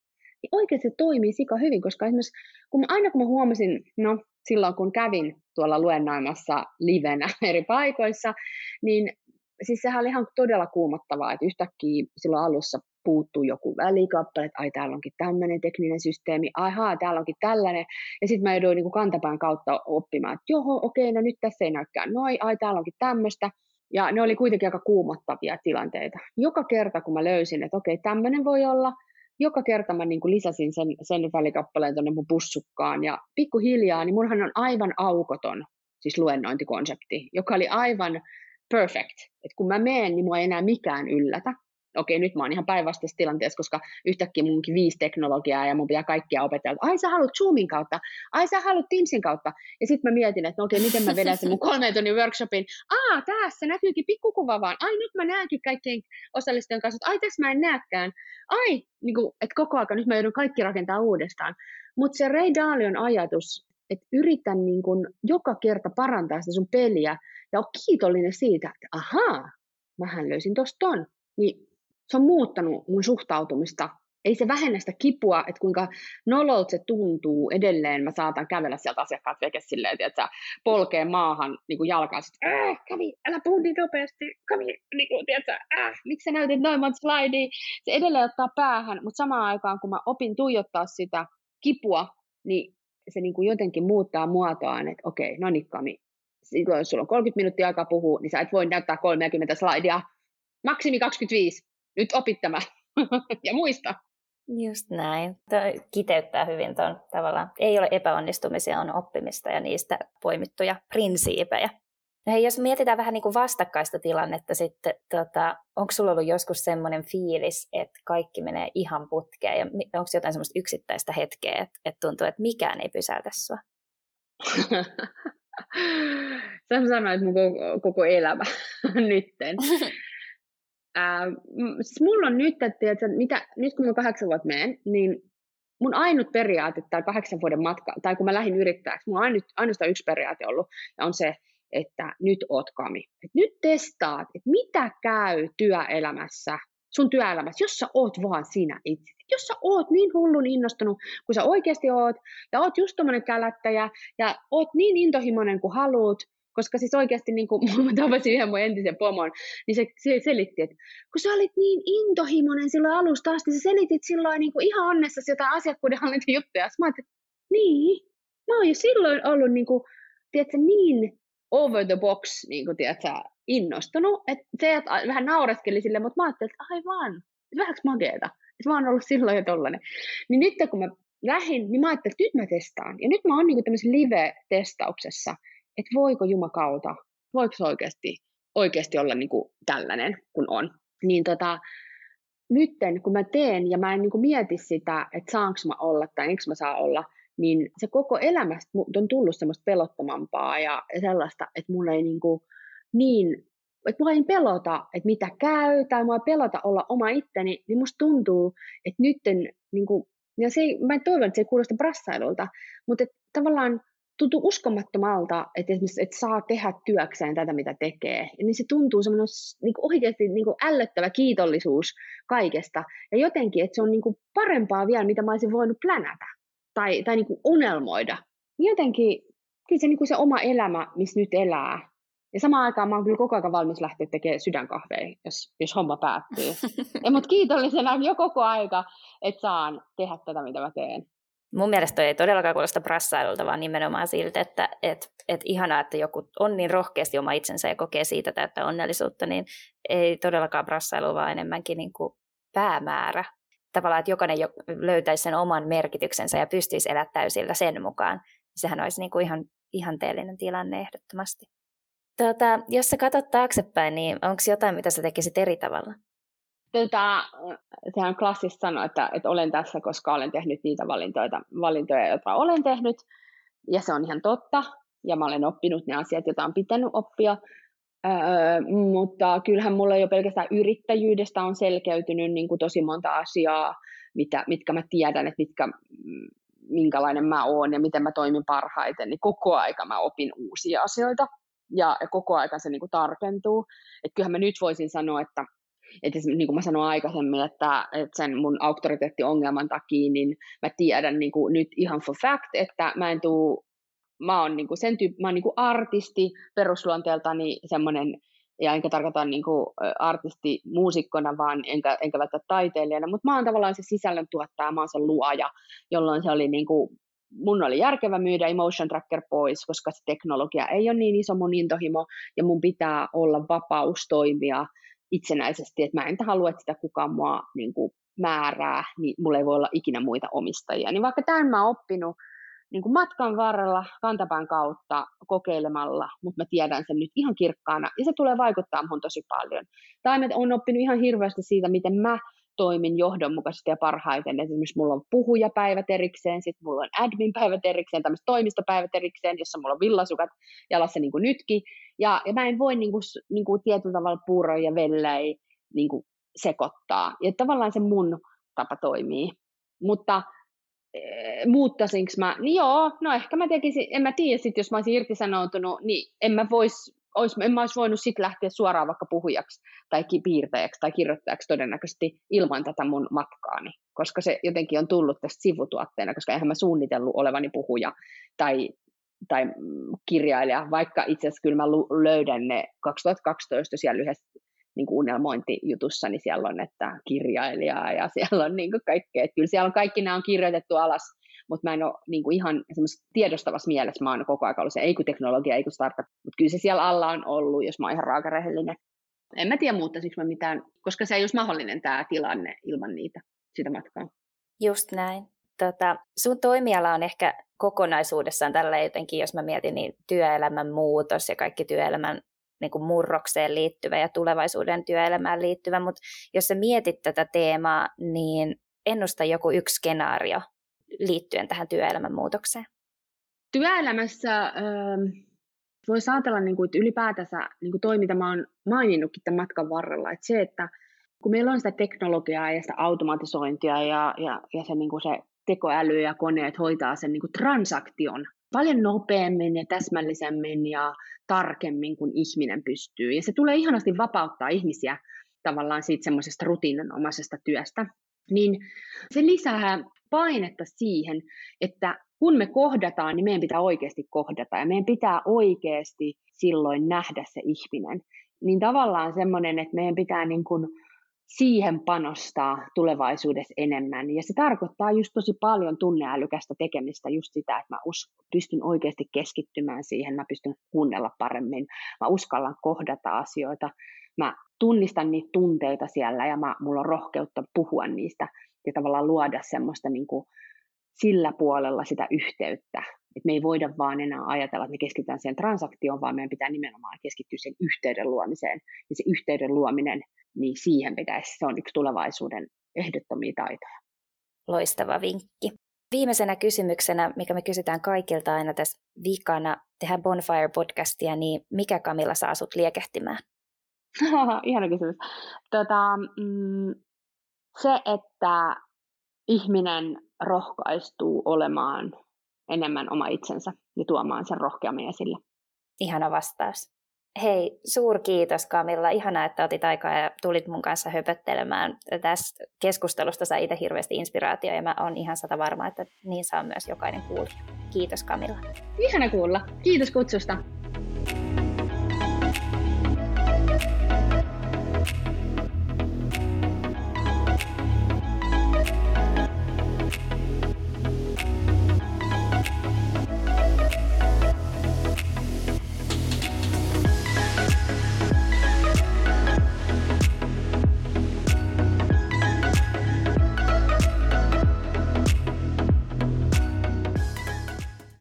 Niin oikeasti se toimii sika hyvin, koska esimerkiksi kun mä, aina kun mä huomasin, no silloin kun kävin tuolla luennoimassa livenä eri paikoissa, niin siis sehän oli ihan todella kuumottavaa, että yhtäkkiä silloin alussa puuttuu joku välikappale, että ai täällä onkin tämmöinen tekninen systeemi, ahaa täällä onkin tällainen, ja sitten mä jouduin niin kantapään kautta oppimaan, että joo, okei, no nyt tässä ei näykään noin, ai täällä onkin tämmöistä, ja ne oli kuitenkin aika kuumottavia tilanteita. Joka kerta, kun mä löysin, että okei, tämmöinen voi olla, joka kerta mä niin kuin lisäsin sen, sen välikappaleen tuonne mun pussukkaan, ja pikkuhiljaa, niin munhan on aivan aukoton, siis luennointikonsepti, joka oli aivan perfect. Et kun mä menen, niin mua ei enää mikään yllätä okei, nyt mä oon ihan päinvastaisessa tilanteessa, koska yhtäkkiä munkin viisi teknologiaa ja mun pitää kaikkia opetella. Ai sä haluat Zoomin kautta, ai sä haluat Teamsin kautta. Ja sitten mä mietin, että no okei, miten mä vedän sen mun kolmeen tunnin workshopin. Aa, tässä näkyykin pikkukuva vaan. Ai nyt mä näenkin kaikkien osallistujien kanssa, ai tässä mä en näekään. Ai, niin kuin, että koko ajan nyt mä joudun kaikki rakentaa uudestaan. Mutta se Ray Dalion ajatus, että yritän niin kun joka kerta parantaa sitä sun peliä ja ole kiitollinen siitä, että ahaa, mähän löysin tuosta ton. Niin se on muuttanut mun suhtautumista. Ei se vähennä sitä kipua, että kuinka nololta se tuntuu edelleen. Mä saatan kävellä sieltä asiakkaat veke silleen, että polkee maahan niin kuin jalkaan. Sitten, äh, kävi, älä puhu niin nopeasti. Kävi, niin kuin, tiedätkö, äh, miksi sä näytit noin monta slidea? Se edelleen ottaa päähän, mutta samaan aikaan, kun mä opin tuijottaa sitä kipua, niin se niin kuin jotenkin muuttaa muotoaan, että okei, no niin Kami, jos sulla on 30 minuuttia aikaa puhua, niin sä et voi näyttää 30 slidea, maksimi 25, nyt opit tämä ja muista. Just näin. Tämä kiteyttää hyvin tuon tavallaan. Ei ole epäonnistumisia, on oppimista ja niistä poimittuja prinsiipejä. No hei, jos mietitään vähän niin kuin vastakkaista tilannetta sitten, tota, onko sulla ollut joskus semmoinen fiilis, että kaikki menee ihan putkeen ja onko jotain semmoista yksittäistä hetkeä, että, että tuntuu, että mikään ei pysäytä sua? Sä sanoit mun koko, koko elämä nytten. Siis mulla on nyt, että, että mitä, nyt kun mä kahdeksan vuotta menen, niin mun ainut periaate tai kahdeksan vuoden matka, tai kun mä lähdin yrittäjäksi, mun ainut, ainoastaan yksi periaate ollut, ja on se, että nyt oot kami. Et nyt testaat, että mitä käy työelämässä, sun työelämässä, jos sä oot vaan sinä itse. Jos sä oot niin hullun innostunut kuin sä oikeasti oot, ja oot just tommonen kälättäjä, ja oot niin intohimoinen kuin haluut, koska siis oikeasti, niin kuin mä tapasin yhden mun entisen pomon, niin se, se selitti, että kun sä olit niin intohimoinen silloin alusta asti, sä selitit silloin niin kuin ihan onnessa jotain asiakkuuden hallinta juttuja. Mä ajattelin, niin, mä oon jo silloin ollut niin kuin, tiedätkö, niin over the box, niin kuin, tiedätkö, innostunut. että se että vähän naureskeli sille, mutta mä ajattelin, että aivan, että vähäks makeeta. Että mä oon ollut silloin jo tollanen. Niin nyt kun mä lähdin, niin mä ajattelin, että nyt mä testaan. Ja nyt mä oon niin tämmöisessä live-testauksessa, että voiko jumakauta, voiko se oikeasti, oikeasti olla niin kuin tällainen, kun on. Niin tota, nytten kun mä teen ja mä en niin kuin mieti sitä, että saanko mä olla tai enkö mä saa olla, niin se koko elämästä on tullut semmoista pelottamampaa ja sellaista, että mulla ei niin, kuin niin että mua ei pelota, että mitä käy, tai mua ei pelota olla oma itteni, niin musta tuntuu, että nytten, niin kuin, ja se ei, mä toivon, että se ei kuulosta brassailulta, mutta että tavallaan tuntuu uskomattomalta, että esimerkiksi että saa tehdä työkseen tätä, mitä tekee. Ja niin se tuntuu semmoinen niin oikeasti niin kuin ällöttävä kiitollisuus kaikesta. Ja jotenkin, että se on niin kuin parempaa vielä, mitä mä olisin voinut plänätä tai, tai niin kuin unelmoida. Jotenkin, kyllä se, niin kuin se oma elämä, missä nyt elää. Ja samaan aikaan mä oon kyllä koko ajan valmis lähteä tekemään sydänkahveja, jos, jos homma päättyy. ja, mutta kiitollisena jo koko aika, että saan tehdä tätä, mitä mä teen. Mun mielestä ei todellakaan kuulosta brassailulta, vaan nimenomaan siltä, että et, et ihanaa, että joku on niin rohkeasti oma itsensä ja kokee siitä täyttä onnellisuutta, niin ei todellakaan brassailu, vaan enemmänkin niin kuin päämäärä. Tavallaan, että jokainen löytäisi sen oman merkityksensä ja pystyisi elämään täysillä sen mukaan. Sehän olisi niin kuin ihan ihanteellinen tilanne ehdottomasti. Tuota, jos sä katsot taaksepäin, niin onko jotain, mitä sä tekisit eri tavalla? Tota, sehän on klassista sanoa, että, että olen tässä, koska olen tehnyt niitä valintoja, valintoja, joita olen tehnyt. Ja se on ihan totta. Ja mä olen oppinut ne asiat, joita on pitänyt oppia. Öö, mutta kyllähän mulla jo pelkästään yrittäjyydestä on selkeytynyt niin kuin tosi monta asiaa, mitä, mitkä mä tiedän, että mitkä, minkälainen mä oon ja miten mä toimin parhaiten, niin koko aika mä opin uusia asioita ja, ja koko aika se niin kuin tarkentuu. Että kyllähän mä nyt voisin sanoa, että että niin kuin mä sanoin aikaisemmin, että, että sen mun auktoriteettiongelman takia, niin mä tiedän niin kuin nyt ihan for fact, että mä en tuu, mä oon niin kuin sen tyyppi, mä oon niin kuin artisti perusluonteeltani semmoinen, ja enkä tarkoita niin kuin artisti muusikkona, vaan enkä, enkä välttämättä taiteilijana, mutta mä oon tavallaan se sisällön tuottaja, mä oon se luoja, jolloin se oli niin kuin mun oli järkevä myydä Emotion Tracker pois, koska se teknologia ei ole niin iso mun intohimo, ja mun pitää olla vapaus toimia itsenäisesti, että mä en halua, että sitä kukaan mua niin kuin määrää, niin mulla ei voi olla ikinä muita omistajia. Niin vaikka tämän mä oon oppinut niin kuin matkan varrella, kantapään kautta, kokeilemalla, mutta mä tiedän sen nyt ihan kirkkaana, ja se tulee vaikuttaa mun tosi paljon. Tai mä oon oppinut ihan hirveästi siitä, miten mä toimin johdonmukaisesti ja parhaiten. Esimerkiksi mulla on puhujapäivät erikseen, sitten mulla on adminpäivät erikseen, tämmöiset toimistopäivät erikseen, jossa mulla on villasukat jalassa niin kuin nytkin. Ja, ja mä en voi niin kuin, niin kuin tietyllä tavalla puuroja ja vellei niin kuin sekoittaa. Ja tavallaan se mun tapa toimii. Mutta e, muuttaisinko mä, niin joo, no ehkä mä tekisin, en mä tiedä sit, jos mä olisin irtisanoutunut, niin en mä vois olisi, en mä olisi voinut sitten lähteä suoraan vaikka puhujaksi tai piirtäjäksi tai kirjoittajaksi todennäköisesti ilman tätä mun matkaani, koska se jotenkin on tullut tästä sivutuotteena, koska eihän mä suunnitellut olevani puhuja tai, tai kirjailija, vaikka itse asiassa kyllä mä löydän ne 2012 siellä yhdessä niin kuin unelmointijutussa, niin siellä on, että kirjailijaa ja siellä on niin kuin kaikkea. Että kyllä siellä on kaikki nämä on kirjoitettu alas mutta mä en ole niin kuin ihan tiedostavassa mielessä, mä oon koko ajan ollut se, ei kun teknologia, ei kun startup, mutta kyllä se siellä alla on ollut, jos mä oon ihan raakarehellinen. En mä tiedä muuttaisiko mä mitään, koska se ei olisi mahdollinen tämä tilanne ilman niitä, sitä matkaa. Just näin. Tota, sun toimiala on ehkä kokonaisuudessaan tällä jotenkin, jos mä mietin, niin työelämän muutos ja kaikki työelämän niin kuin murrokseen liittyvä ja tulevaisuuden työelämään liittyvä, mutta jos sä mietit tätä teemaa, niin ennusta joku yksi skenaario, liittyen tähän työelämän muutokseen? Työelämässä äh, voisi ajatella, niin kuin, että ylipäätänsä niin kuin toi, mitä mä oon maininnutkin tämän matkan varrella, että se, että kun meillä on sitä teknologiaa ja sitä automatisointia ja, ja, ja se, niin kuin se tekoäly ja koneet hoitaa sen niin kuin transaktion paljon nopeammin ja täsmällisemmin ja tarkemmin kuin ihminen pystyy. Ja se tulee ihanasti vapauttaa ihmisiä tavallaan siitä semmoisesta rutiininomaisesta työstä. Niin se lisää painetta siihen, että kun me kohdataan, niin meidän pitää oikeasti kohdata ja meidän pitää oikeasti silloin nähdä se ihminen. Niin tavallaan semmoinen, että meidän pitää niin kuin siihen panostaa tulevaisuudessa enemmän. Ja se tarkoittaa just tosi paljon tunneälykästä tekemistä, just sitä, että mä us- pystyn oikeasti keskittymään siihen, mä pystyn kuunnella paremmin, mä uskallan kohdata asioita, mä tunnistan niitä tunteita siellä ja mä, mulla on rohkeutta puhua niistä ja tavallaan luoda semmoista niin kuin sillä puolella sitä yhteyttä. Et me ei voida vaan enää ajatella, että me keskitytään siihen transaktioon, vaan meidän pitää nimenomaan keskittyä sen yhteyden luomiseen. Ja se yhteyden luominen, niin siihen pitäisi, se on yksi tulevaisuuden ehdottomia taitoja. Loistava vinkki. Viimeisenä kysymyksenä, mikä me kysytään kaikilta aina tässä viikana tehdään Bonfire-podcastia, niin mikä Kamilla saa sut liekehtimään? Ihana kysymys. Tota, mm, se, että ihminen rohkaistuu olemaan enemmän oma itsensä ja tuomaan sen rohkeammin esille. Ihana vastaus. Hei, suurkiitos Kamilla. Ihana, että otit aikaa ja tulit mun kanssa höpöttelemään. Tästä keskustelusta saa itse hirveästi inspiraatio ja mä oon ihan sata varma, että niin saa myös jokainen kuulija. Kiitos Kamilla. Ihana kuulla. Kiitos kutsusta.